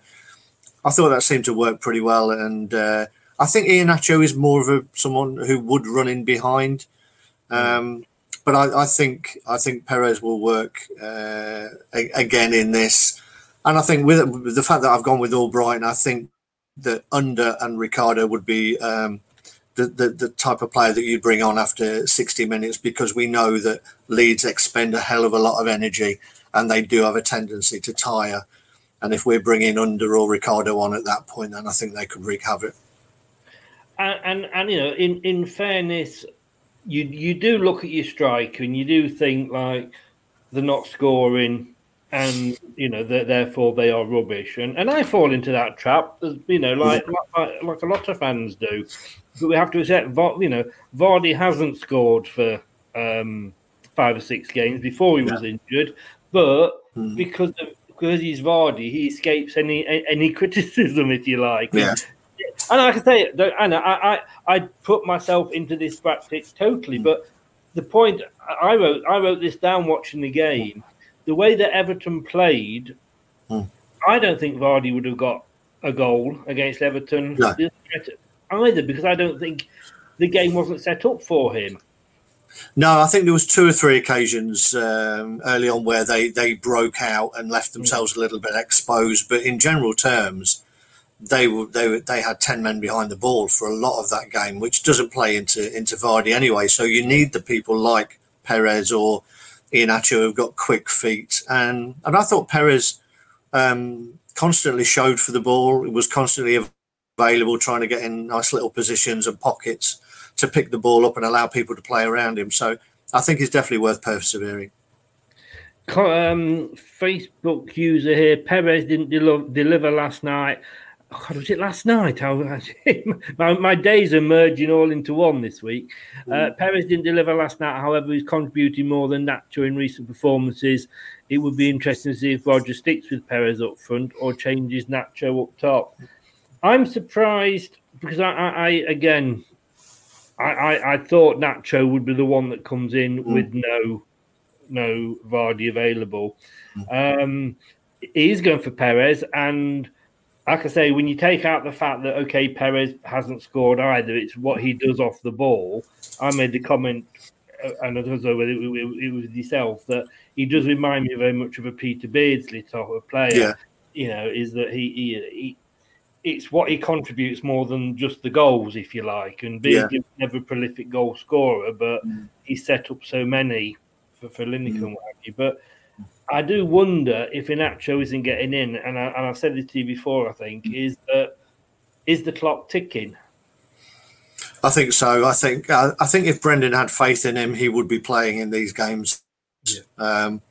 I thought that seemed to work pretty well, and uh, I think Iheanacho is more of a someone who would run in behind. Um, but I, I, think I think Perez will work uh, again in this, and I think with, the fact that I've gone with Albrighton, I think that Under and Ricardo would be um, the, the, the type of player that you bring on after 60 minutes because we know that Leeds expend a hell of a lot of energy and they do have a tendency to tire. And if we're bringing Under or Ricardo on at that point, then I think they could wreak havoc.
And, and, and you know, in, in fairness, you you do look at your striker and you do think like they're not scoring and you know that therefore they are rubbish. And and I fall into that trap you know like, like like a lot of fans do. But we have to accept you know Vardy hasn't scored for um, five or six games before he was yeah. injured but mm. because of because he's Vardy he escapes any any [LAUGHS] criticism if you like.
Yeah
and I can say, Anna, I, I, I put myself into this bracket totally. But the point I wrote, I wrote this down watching the game. The way that Everton played, hmm. I don't think Vardy would have got a goal against Everton no. either, because I don't think the game wasn't set up for him.
No, I think there was two or three occasions um, early on where they, they broke out and left themselves a little bit exposed. But in general terms, they were they were, they had ten men behind the ball for a lot of that game, which doesn't play into into Vardy anyway. So you need the people like Perez or Iheanacho who've got quick feet, and and I thought Perez um, constantly showed for the ball. It was constantly available, trying to get in nice little positions and pockets to pick the ball up and allow people to play around him. So I think he's definitely worth persevering.
Um, Facebook user here, Perez didn't del- deliver last night. Oh God, was it last night? I, [LAUGHS] my, my, days are merging all into one this week. Uh, mm. Perez didn't deliver last night, however, he's contributing more than Nacho in recent performances. It would be interesting to see if Roger sticks with Perez up front or changes Nacho up top. I'm surprised because I, I, I again, I, I, I, thought Nacho would be the one that comes in mm. with no no Vardy available. Mm. Um, he's going for Perez and like I say, when you take out the fact that okay, Perez hasn't scored either, it's what he does off the ball. I made the comment, uh, and I don't know whether it, was yourself that he does remind me very much of a Peter Beardsley type of player.
Yeah.
You know, is that he, he, he it's what he contributes more than just the goals, if you like. And Beardsley yeah. never a prolific goal scorer, but mm. he set up so many for, for Lineker mm. and what have you. But I do wonder if Iheanacho isn't getting in, and, I, and I've said this to you before. I think is that is the clock ticking?
I think so. I think uh, I think if Brendan had faith in him, he would be playing in these games. Yeah. Um,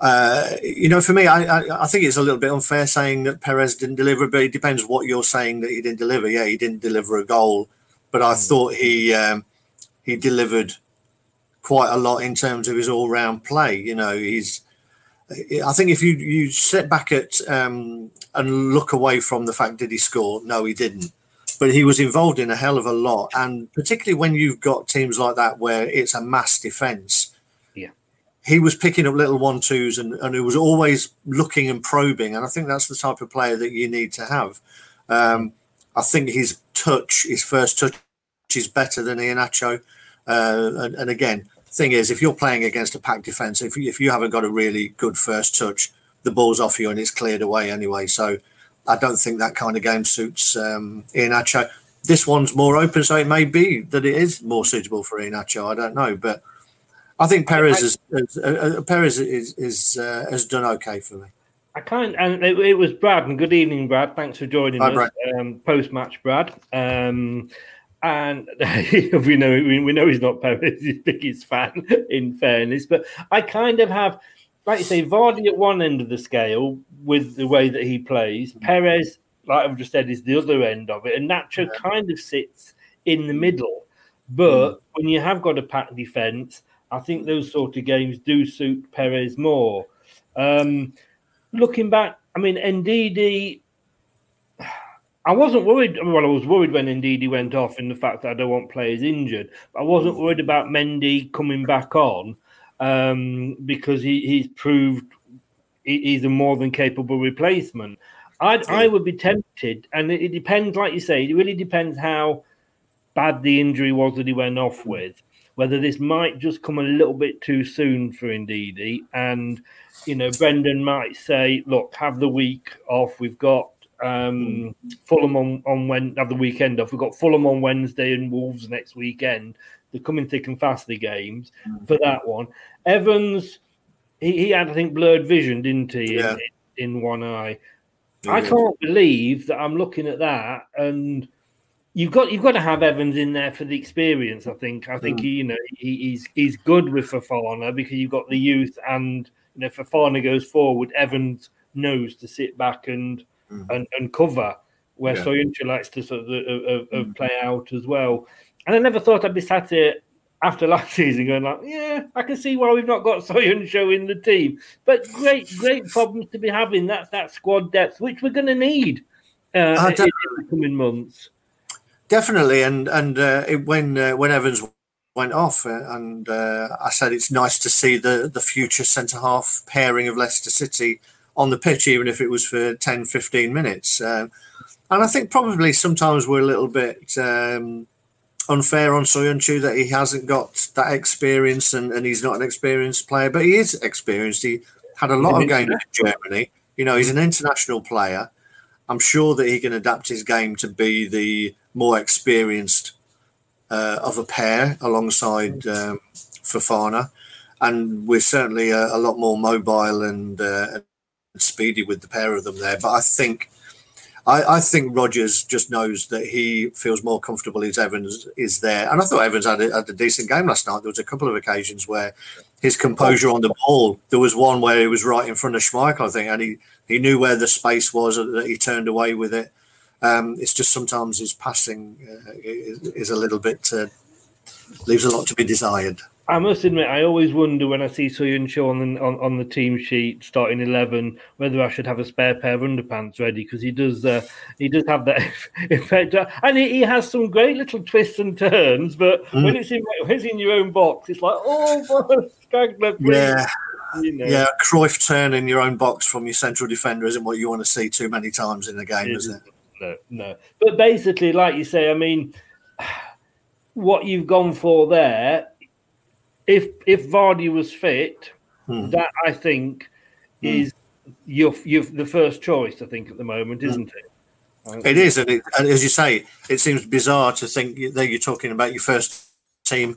uh, you know, for me, I, I, I think it's a little bit unfair saying that Perez didn't deliver, but it depends what you're saying that he didn't deliver. Yeah, he didn't deliver a goal, but I mm. thought he um, he delivered quite a lot in terms of his all round play. You know, he's I think if you you sit back at um, and look away from the fact did he score? No, he didn't. But he was involved in a hell of a lot, and particularly when you've got teams like that where it's a mass defence.
Yeah,
he was picking up little one twos, and and he was always looking and probing, and I think that's the type of player that you need to have. Um, I think his touch, his first touch, is better than Iheanacho, uh, and, and again thing is, if you're playing against a packed defence, if, if you haven't got a really good first touch, the ball's off you and it's cleared away anyway. So I don't think that kind of game suits um, Iheanacho. this one's more open, so it may be that it is more suitable for Iheanacho. I don't know, but I think Perez is, is uh, uh, Perez is, is uh, has done okay for me.
I kind and it, it, was Brad. And good evening, Brad. Thanks for joining Hi, us. Um, Post match, Brad. Um, and [LAUGHS] we know we, know he's not Perez's [LAUGHS] biggest fan. In fairness, but I kind of have, like you say, Vardy at one end of the scale with the way that he plays. Perez, like I've just said, is the other end of it, and Nacho yeah. kind of sits in the middle. But mm. when you have got a packed defence, I think those sort of games do suit Perez more. Um, looking back, I mean, Ndidi, I wasn't worried. Well, I was worried when Ndidi went off in the fact that I don't want players injured. I wasn't worried about Mendy coming back on um, because he, he's proved he's a more than capable replacement. I'd, I would be tempted, and it, it depends, like you say, it really depends how bad the injury was that he went off with whether this might just come a little bit too soon for Ndidi. And, you know, Brendan might say, look, have the week off. We've got um, Fulham on, on when have the weekend off. We've got Fulham on Wednesday and Wolves next weekend. They're coming thick and fast, the games for that one. Evans, he, he had, I think, blurred vision, didn't he, yeah. in, in, one eye? Yeah. I can't believe that I'm looking at that and – you've got you've got to have Evans in there for the experience. I think. I think mm. he, you know he, he's he's good with Fofana because you've got the youth, and you know Fofana goes forward. Evans knows to sit back and mm. and, and cover where yeah. Soyuncu likes to sort of, of, of mm. play out as well. And I never thought I'd be sat here after [LAUGHS] last season going like, yeah, I can see why we've not got [LAUGHS] Soyuncu in the team. But great, great problems to be having. That's that squad depth, which we're going to need uh, in, in the coming months.
Definitely, and and uh, it, when uh, when Evans went off, uh, and uh, I said it's nice to see the the future centre half pairing of Leicester City on the pitch, even if it was for 10, 15 minutes. Um, and I think probably sometimes we're a little bit um, unfair on Soyuncu that he hasn't got that experience and, and he's not an experienced player, but he is experienced. He had a lot of games in Germany. You know, he's an international player. I'm sure that he can adapt his game to be the more experienced uh, of a pair alongside um, Fofana, and we're certainly a, a lot more mobile and, uh, and, speedy with the pair of them there. But I think. I, I, think Rodgers just knows that he feels more comfortable as Evans is there. And I thought Evans had a, had a decent game last night. There was a couple of occasions where his composure on the ball. There was one where he was right in front of Schmeichel, I think, and he, he knew where the space was that he turned away with it. Um, it's just sometimes his passing uh, is, is, a little bit uh, leaves a lot to be desired.
I must admit, I always wonder when I see Soyuncu on the on, on the team sheet starting eleven whether I should have a spare pair of underpants ready because he does uh, he does have that [LAUGHS] effect, and he, he, has some great little twists and turns. But mm. when it's in when it's in your own box, it's like oh, [LAUGHS] Skagler,
yeah. You know. Yeah, Cruyff turn in your own box from your central defender isn't what you want to see too many times in a game, is it?
no, no. But basically, like you say, I mean, [SIGHS] what you've gone for there, if if Vardy was fit, hmm. that I think hmm. is your your the first choice. I think at the moment, hmm. isn't it?
It is, and, it, and, as you say, it seems bizarre to think that you're talking about your first team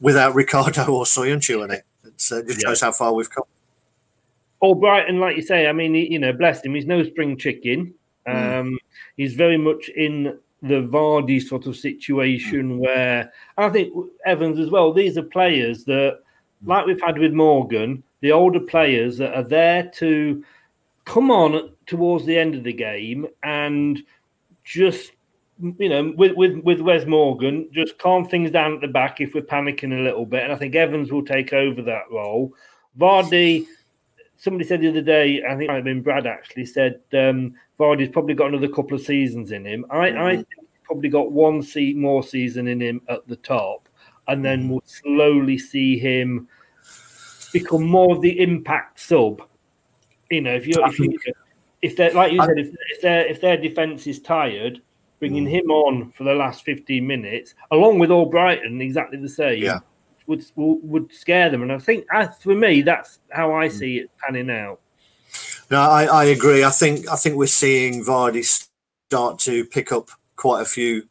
without Ricardo [LAUGHS] or Soyuncu in it. uh, it just yeah. shows how far we've come.
Albrighton, like you say, I mean, you know, bless him. He's no spring chicken. Mm. Um, he's very much in the Vardy sort of situation mm. where I think Evans as well. These are players that, mm. like we've had with Morgan, the older players that are there to come on towards the end of the game and just you know, with with with Wes Morgan, just calm things down at the back if we're panicking a little bit, and I think Evans will take over that role. Vardy, somebody said the other day, I think it might have been Brad actually said um, Vardy's probably got another couple of seasons in him. I, mm-hmm. I think he's probably got one more season in him at the top, and then mm-hmm. we'll slowly see him become more of the impact sub. You know, if you if you if they're like you said, if, if their if their defense is tired, bringing mm-hmm. him on for the last fifteen minutes, along with Albrighton, exactly the same.
Yeah.
Would, would scare them, and I think, for me, that's how I mm. see it panning out.
No, I, I agree. I think I think we're seeing Vardy start to pick up quite a few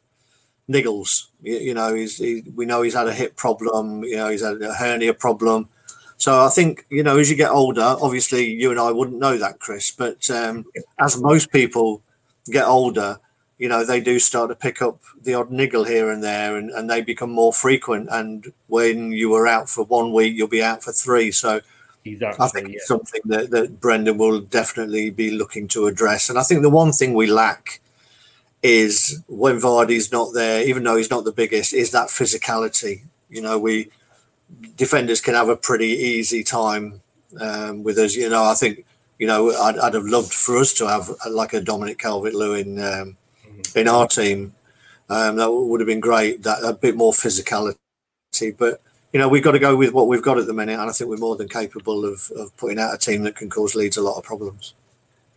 niggles. You, you know, he's he, we know he's had a hip problem. You know, he's had a hernia problem. So I think you know, as you get older, obviously you and I wouldn't know that, Chris, but um, as most people get older, you know, they do start to pick up the odd niggle here and there, and, and they become more frequent. And when you were out for one week, you'll be out for three. So
exactly,
I think
yeah.
it's something that, that Brendan will definitely be looking to address. And I think the one thing we lack is when Vardy's not there, even though he's not the biggest, is that physicality. You know, we defenders can have a pretty easy time um, with us. You know, I think you know I'd, I'd have loved for us to have like a Dominic Calvert-Lewin um, in our team. Um, that would have been great. That a bit more physicality, but you know we've got to go with what we've got at the minute, and I think we're more than capable of, of putting out a team that can cause Leeds a lot of problems.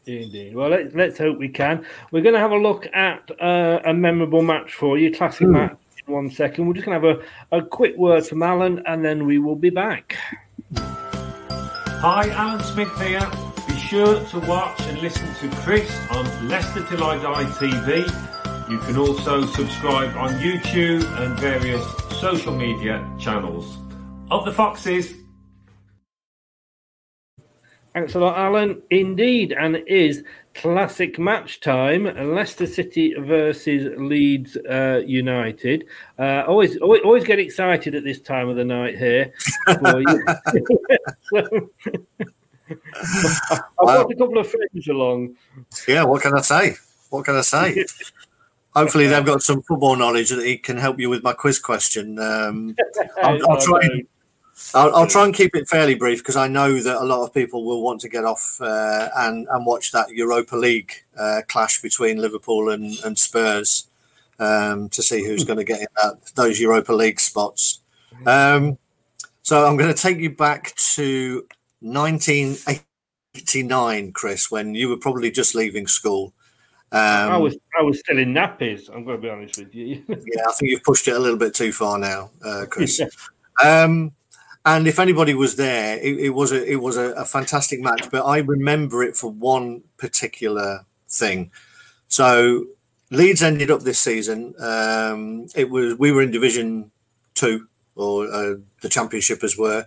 Indeed. Well, let's, let's hope we can. We're going to have a look at uh, a memorable match for you, classic
Hmm.
match in one second. We're just going to have a, a quick word from Alan and then we will be back.
Hi, Alan Smith here. Be sure to watch and listen to Chris on Leicester Till I Die TV. You can also subscribe on YouTube and various social media channels. Up the Foxes!
Thanks a lot, Alan. Indeed, and it is classic match time. Leicester City versus Leeds uh, United. Uh, always, always, always get excited at this time of the night here. [LAUGHS] [LAUGHS] So- I've got a couple of friends along.
Yeah, what can I say? What can I say? [LAUGHS] Hopefully, they've got some football knowledge that he can help you with my quiz question. Um, [LAUGHS] I'll, I'll try. And, I'll, I'll try and keep it fairly brief because I know that a lot of people will want to get off uh, and and watch that Europa League uh, clash between Liverpool and, and Spurs um, to see who's going to get in that those Europa League spots. [LAUGHS] Um, so I'm going to take you back to 1989, Chris, when you were probably just leaving school. Um,
I was, I was still in nappies. I'm going to be honest with you. [LAUGHS]
yeah, I think you've pushed it a little bit too far now, uh, Chris. Um, and if anybody was there, it, it was a it was a, a, fantastic match. But I remember it for one particular thing. So Leeds ended up this season. Um, it was we were in Division Two, or uh, the Championship as were.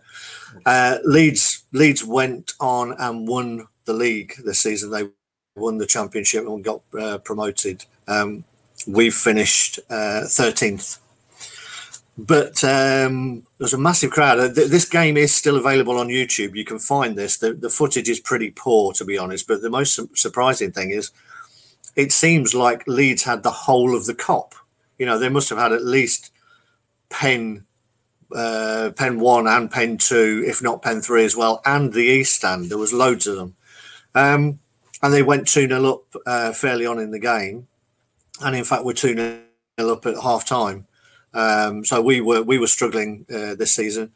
Uh, Leeds Leeds went on and won the league this season. They won the championship and got uh, promoted. Um, we finished thirteenth. But um, there's a massive crowd. This game is still available on YouTube. You can find this. The, the footage is pretty poor, to be honest. But the most su- surprising thing is, it seems like Leeds had the whole of the Kop. You know, they must have had at least pen, uh, pen one and pen two, if not pen three as well, and the East Stand. There was loads of them, um, and they went two 0 up uh, fairly on in the game, and in fact, we're two 0 up at half time. Um, so we were we were struggling uh, this season,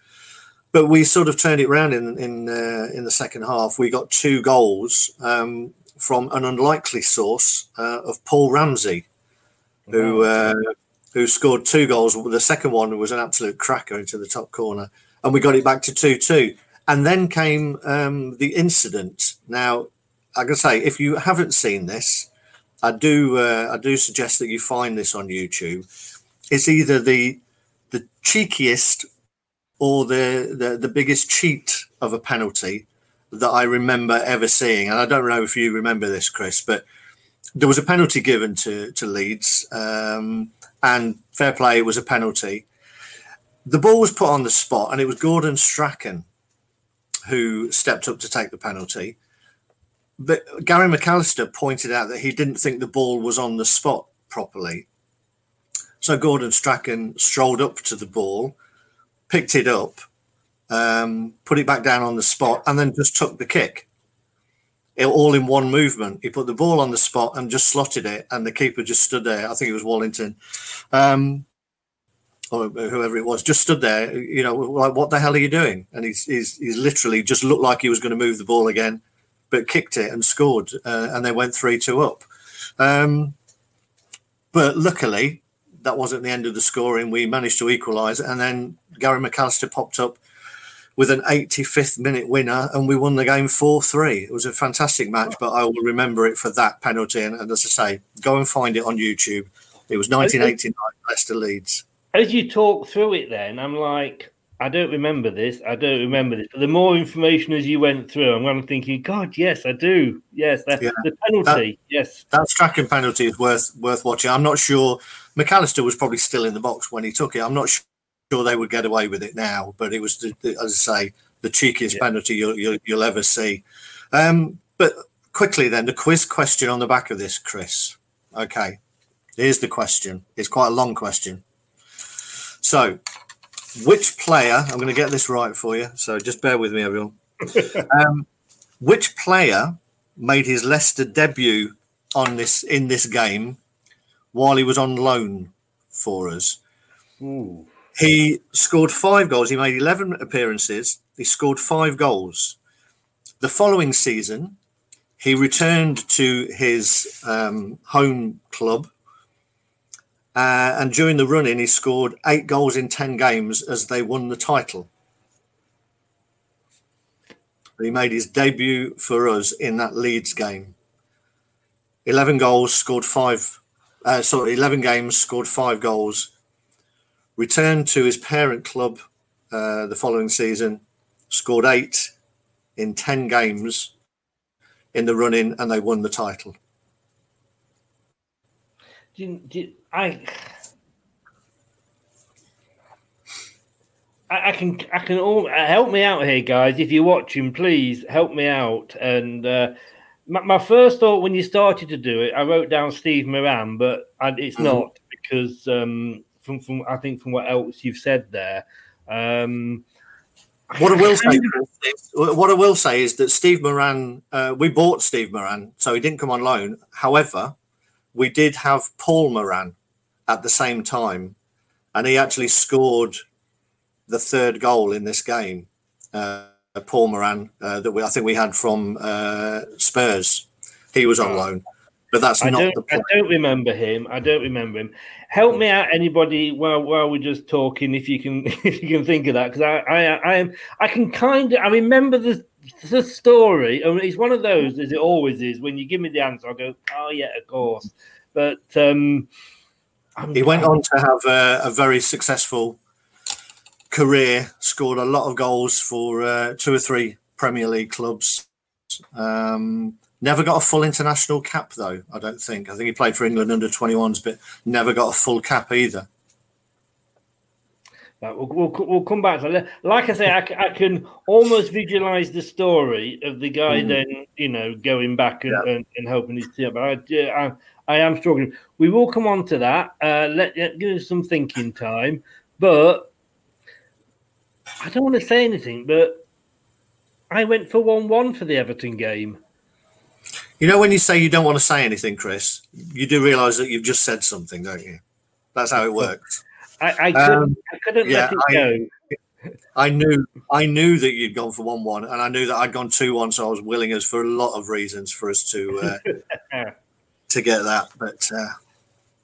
but we sort of turned it around in in uh, in the second half. We got two goals um, from an unlikely source uh, of Paul Ramsey, who uh, who scored two goals. The second one was an absolute cracker into the top corner, and we got it back to two two. And then came um, the incident. Now, I can say if you haven't seen this, I do uh, I do suggest that you find this on YouTube it's either the the cheekiest or the, the the biggest cheat of a penalty that I remember ever seeing. And I don't know if you remember this, Chris, but there was a penalty given to to Leeds, um, and fair play, it was a penalty. The ball was put on the spot, and it was Gordon Strachan who stepped up to take the penalty. But Gary McAllister pointed out that he didn't think the ball was on the spot properly. So Gordon Strachan strolled up to the ball, picked it up, um, put it back down on the spot, and then just took the kick. All in one movement. He put the ball on the spot and just slotted it, and the keeper just stood there. I think it was Wallington, um, or whoever it was, just stood there. You know, like what the hell are you doing? And he's he's, he's literally just looked like he was going to move the ball again, but kicked it and scored, uh, and they went three two up. Um, but luckily, that wasn't the end of the scoring. We managed to equalise, and then Gary McAllister popped up with an 85th minute winner, and we won the game 4 3. It was a fantastic match, but I will remember it for that penalty. And, and, as I say, go and find it on YouTube. It was 1989 Leicester Leeds.
As you talk through it, then I'm like, I don't remember this. I don't remember this. But the more information as you went through, I'm of thinking, God, yes, I do. Yes, that,
Yeah.
the penalty.
That-
yes.
That Strachan penalty is worth worth watching. I'm not sure McAllister was probably still in the box when he took it. I'm not sure they would get away with it now, but it was, the, the, as I say, the cheekiest penalty you'll, you'll, you'll ever see. Um, but quickly then, the quiz question on the back of this, Chris. Okay, here's the question. It's quite a long question. So, which player? I'm going to get this right for you. So just bear with me, everyone. [LAUGHS] um, which player made his Leicester debut on this in this game while he was on loan for us?
Ooh.
He scored five goals. He made 11 appearances. He scored five goals. The following season, he returned to his um, home club. Uh, and during the run in, he scored eight goals in 10 games as they won the title. He made his debut for us in that Leeds game. 11 goals, scored five, uh, sorry, 11 games, scored five goals. Returned to his parent club uh, the following season, scored eight in 10 games in the run in, and they won the title.
Do you, do I, I I can I can all uh, help me out here, guys. If you're watching, please help me out. And uh, my, my first thought when you started to do it, I wrote down Steve Moran, but I, it's
Mhm.
not because um, from from I think from what else you've said there. Um,
What I will say, is, what I will say is that Steve Moran, uh, we bought Steve Moran, so he didn't come on loan. However, we did have Paul Moran at the same time, and he actually scored the third goal in this game. Uh, Paul Moran, uh, that we, I think we had from uh, Spurs, he was on loan, but that's
I
not
don't,
the
I don't remember him. I don't remember him. Help me out, anybody, while while we're just talking, if you can, [LAUGHS] if you can think of that, because I, I, I am, I can kind of, I remember the the story. I mean, it's one of those, as it always is. When you give me the answer, I go, oh yeah, of course. But um, I'm-
He went on to have a, a very successful career, scored a lot of goals for uh, two or three Premier League clubs. Um, never got a full international cap, though, I don't think. I think he played for England under 21s, but never got a full cap either.
Right, we'll, we'll, we'll come back to that. Like I say, I can almost visualize the story of the guy
Mhm.
then, you know, going back and, and, and helping his team. But I, I, I am struggling. We will come on to that. Uh, let, let give us some thinking time. But I don't want to say anything, but I went for 1 1 for the Everton game.
You know, when you say you don't want to say anything, Chris, you do realise that you've just said something, don't you? That's how it works.
I, I couldn't,
Um,
I couldn't
yeah,
let it
I-
go.
I knew I knew that you'd gone for one one, and I knew that I'd gone two one, so I was willing as for a lot of reasons for us to uh, [LAUGHS] to get that. But uh,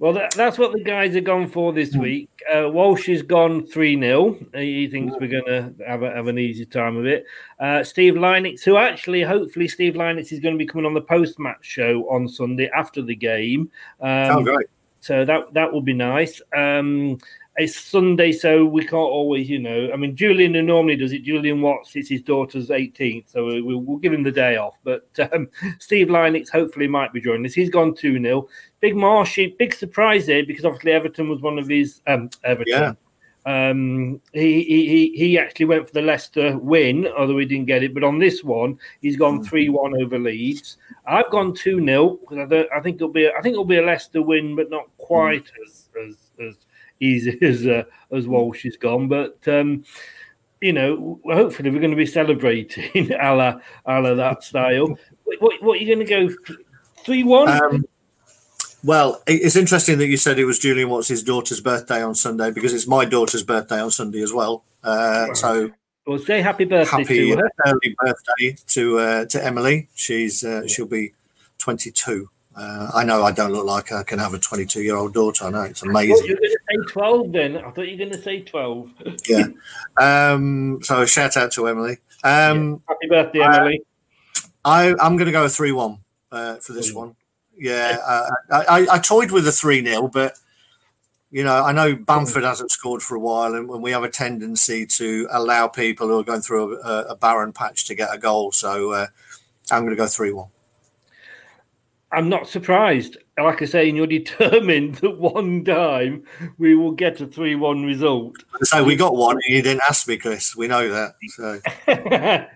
Well, that, that's what the guys have gone for this week. Uh, Walsh has gone 3 0. He thinks we're going to have, a, have an easy time of it. Uh, Steve Linux, who actually, hopefully, Steve Linux is going to be coming on the post match show on Sunday after the game. Um,
oh, great!
So that that will be nice. Um, it's Sunday, so we can't always, you know. I mean, Julian who normally does it. Julian Watts, it's his daughter's 18th, so we- we'll, we'll give him the day off. But um, Steve Linux hopefully might be joining us. He's gone 2 0. Big Marshy, big surprise there because obviously Everton was one of his. Um, Everton. Um, he, he he he actually went for the Leicester win, although he didn't get it. But on this one, he's gone three one over Leeds. I've gone two 0 because I, I think it'll be I think it'll be a Leicester win, but not quite as as as easy [LAUGHS] as uh, as Walsh has gone. But um, you know, hopefully we're going to be celebrating [LAUGHS] a la, a la that style. What, what, what are you going to go three one?
Um, well, it's interesting that you said it was Julian Watts' daughter's birthday on Sunday because it's my daughter's birthday on Sunday as well. Uh, so
Well, say happy birthday
happy
to her.
early birthday to uh, to Emily. She's uh, she'll be 22. Uh, I know I don't look like I can have a 22 year old daughter. I know it's amazing.
you were going to say 12 then. I thought you were going to say 12.
yeah. Um, so shout out to Emily. Um,
Happy birthday, Emily.
I, I'm going to go a 3 1 uh, for this one. Yeah. Uh, I, I, I toyed with a 3 0, but You know, I know Bamford hasn't scored for a while, and we have a tendency to allow people who are going through a, a barren patch to get a goal. So uh, I'm going to go 3 1.
I'm not surprised. Like I say, you're determined [LAUGHS] that one time we will get a 3 1 result.
So we got one. And you didn't ask me, Chris. We know that. So,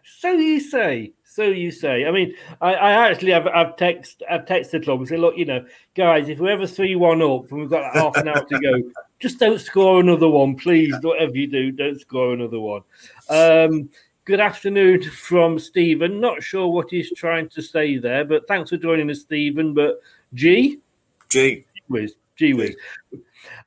[LAUGHS]
so you say. So you say. I mean, I, I actually have I've text I've texted the club and said, look, you know, guys, if we're ever three one up and we've got half an hour to go, just don't score another one, please. Whatever you do, don't score another one. Um, good afternoon from Stephen. Not sure what he's trying to say there, but thanks for joining us, Stephen. But G,
G,
whiz, G whiz.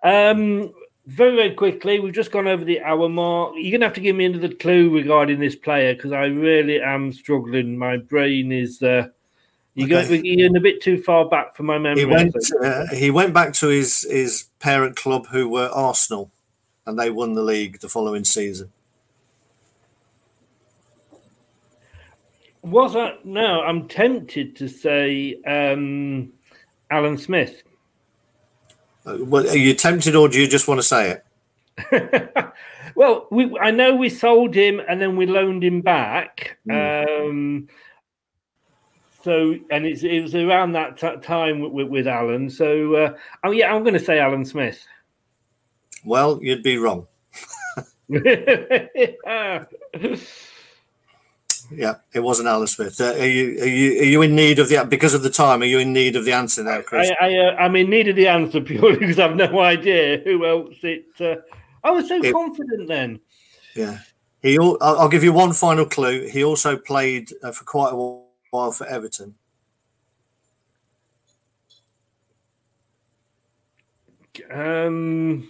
Um, very, very quickly, we've just gone over the hour mark. You're going to have to give me another clue regarding this player because I really am struggling. My brain is. Uh, you're, okay. going, you're a bit too far back for my memory.
He went, uh, he went back to his, his parent club, who were Arsenal, and they won the league the following season.
Was that no? I'm tempted to say um, Alan Smith.
Uh, well, are you tempted, or do you just want to say
it? [LAUGHS] well, we, I know we sold him and then we loaned him back. Mm. Um, so, and it's, it was around that t- time with, with, Alan. So, uh, oh yeah, I'm going to say Alan Smith.
Well, you'd be wrong. [LAUGHS] [LAUGHS] Yeah, it wasn't Alan Smith. Uh, are you are you are you in need of the because of the time? Are you in need of the answer now, Chris?
I, I am uh, in need of the answer [LAUGHS] purely because I've no idea who else it. Uh, I was so it, confident then.
Yeah, he. I'll, I'll, give you one final clue. He also played uh, for quite a while for Everton.
Um.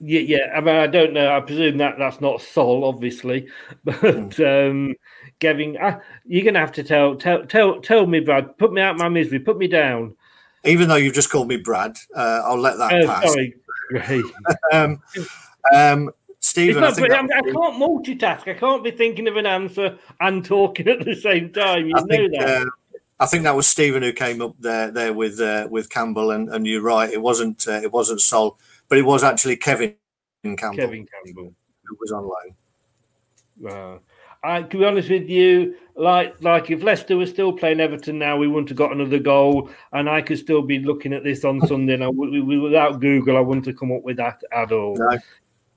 Yeah, yeah. I mean, I don't know. I presume that that's not Sol, obviously, [LAUGHS] but mm. um, Gavin, uh, you're gonna have to tell, tell, tell, tell me, Brad. Put me out my misery. Put me down.
Even though you've just called me Brad, uh, I'll let that uh, pass.
Sorry, [LAUGHS]
um, um, Stephen, not, I, I,
I, can't multitask. I can't be thinking of an answer and talking at the same time. You I know think, that. Uh,
I think that was Stephen who came up there there with uh, with Campbell, and, and you're right. It wasn't uh, it wasn't Sol but it was actually Kevin Campbell.
Kevin Campbell
who was on loan.
Wow. I, to be honest with you, like like if Leicester was still playing Everton now, we wouldn't have got another goal, and I could still be looking at this on [LAUGHS] Sunday. And I, without Google, I wouldn't have come up with that at all. No.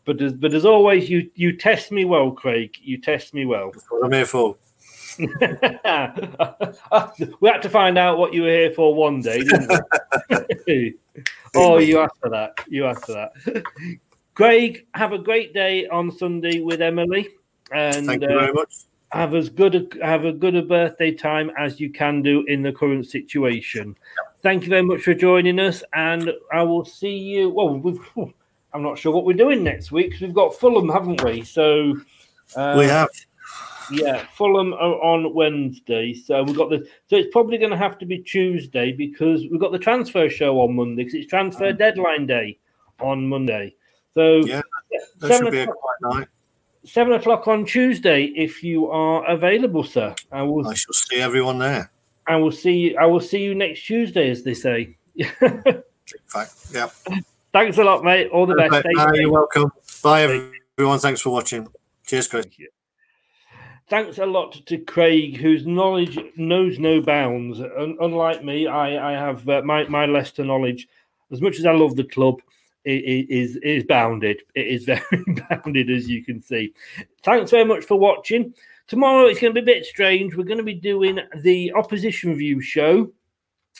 But as, but as always, you you test me well, Craig. You test me well.
That's what I'm here for. [LAUGHS] we
had to find out what you were here for one day, didn't we? [LAUGHS] oh, you asked for that. You asked for that. [LAUGHS] Craig, have a great day on Sunday with Emily. And
thank you uh, very much.
Have as good a have a good a birthday time as you can do in the current situation. Thank you very much for joining us, and I will see you. Well, I'm not sure what we're doing next week because we've got Fulham, haven't we? So
uh, we have.
Yeah, Fulham are on Wednesday, so we've got the. So it's probably going to have to be Tuesday because we've got the transfer show on Monday because it's transfer mm. deadline day on Monday. So
yeah, that should be a quiet night.
Seven o'clock on Tuesday, if you are available, sir.
I will. I shall see everyone there.
I will see. I will see you next Tuesday, as they say.
fact, yeah.
Thanks a lot, mate. All the best.
you're welcome. Bye, everyone. Thanks for watching. Cheers, Chris
thanks a lot to Craig, whose knowledge knows no bounds. Un- unlike me, I, I have uh, my, my Leicester knowledge, as much as I love the club, it, it is is bounded. It is [LAUGHS] very bounded, as you can see. Thanks very much for watching. Tomorrow it's going to be a bit strange. We're going to be doing the opposition view show.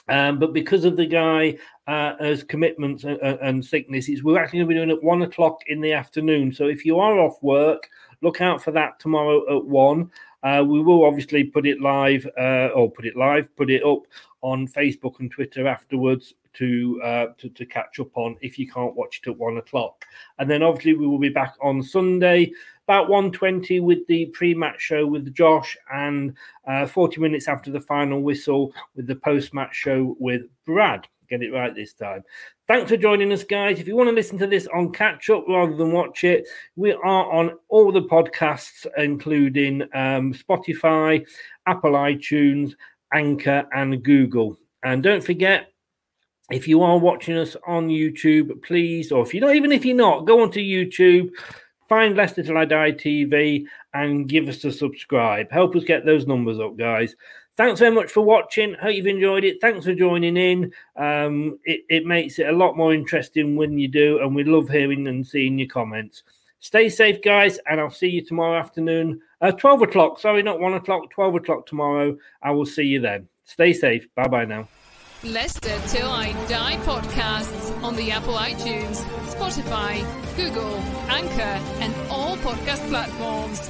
Um, but because of the guy uh, as commitments and, and sicknesses, we're actually going to be doing it at one o'clock in the afternoon. So if you are off work, look out for that tomorrow at one. Uh, we will obviously put it live, uh, or put it live, put it up on Facebook and Twitter afterwards to, uh, to to catch up on if you can't watch it at one o'clock. And then obviously we will be back on Sunday about 120 with the pre-match show with Josh and uh, 40 minutes after the final whistle with the post-match show with Brad. Get it right this time. Thanks for joining us, guys. If you want to listen to this on catch up rather than watch it, we are on all the podcasts, including um, Spotify, Apple iTunes, Anchor, and Google. And don't forget, if you are watching us on YouTube, please, or if you're not, even if you're not, go onto YouTube, find Leicester Till I Die TV, and give us a subscribe. Help us get those numbers up, guys. Thanks very much for watching. Hope you've enjoyed it. Thanks for joining in. Um, it, it makes it a lot more interesting when you do, and we love hearing and seeing your comments. Stay safe, guys, and I'll see you tomorrow afternoon. Uh, 12 o'clock. Sorry, not 1 o'clock. 12 o'clock tomorrow. I will see you then. Stay safe. Bye bye now.
Leicester Till I Die podcasts on the Apple iTunes, Spotify, Google, Anchor, and all podcast platforms.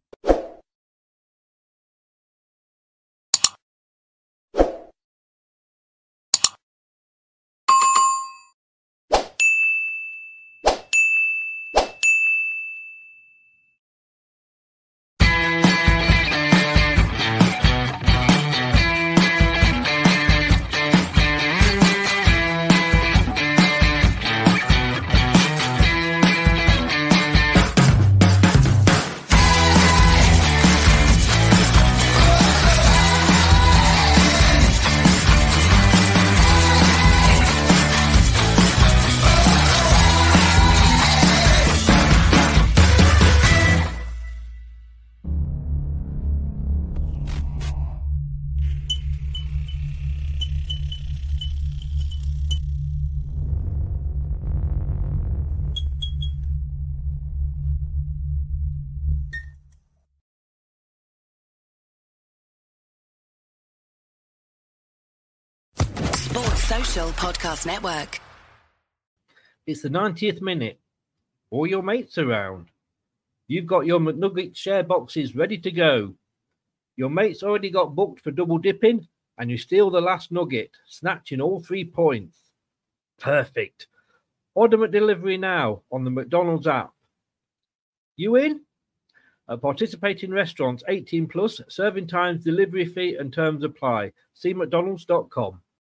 Podcast Network.
It's the 90th minute. All your mates around. You've got your McNugget share boxes ready to go. Your mates already got booked for double dipping, and you steal the last nugget, snatching all three points. Perfect. Order McDelivery now on the McDonald's app. You in? At participating restaurants 18 plus, serving times, delivery fee, and terms apply. See McDonald's.com.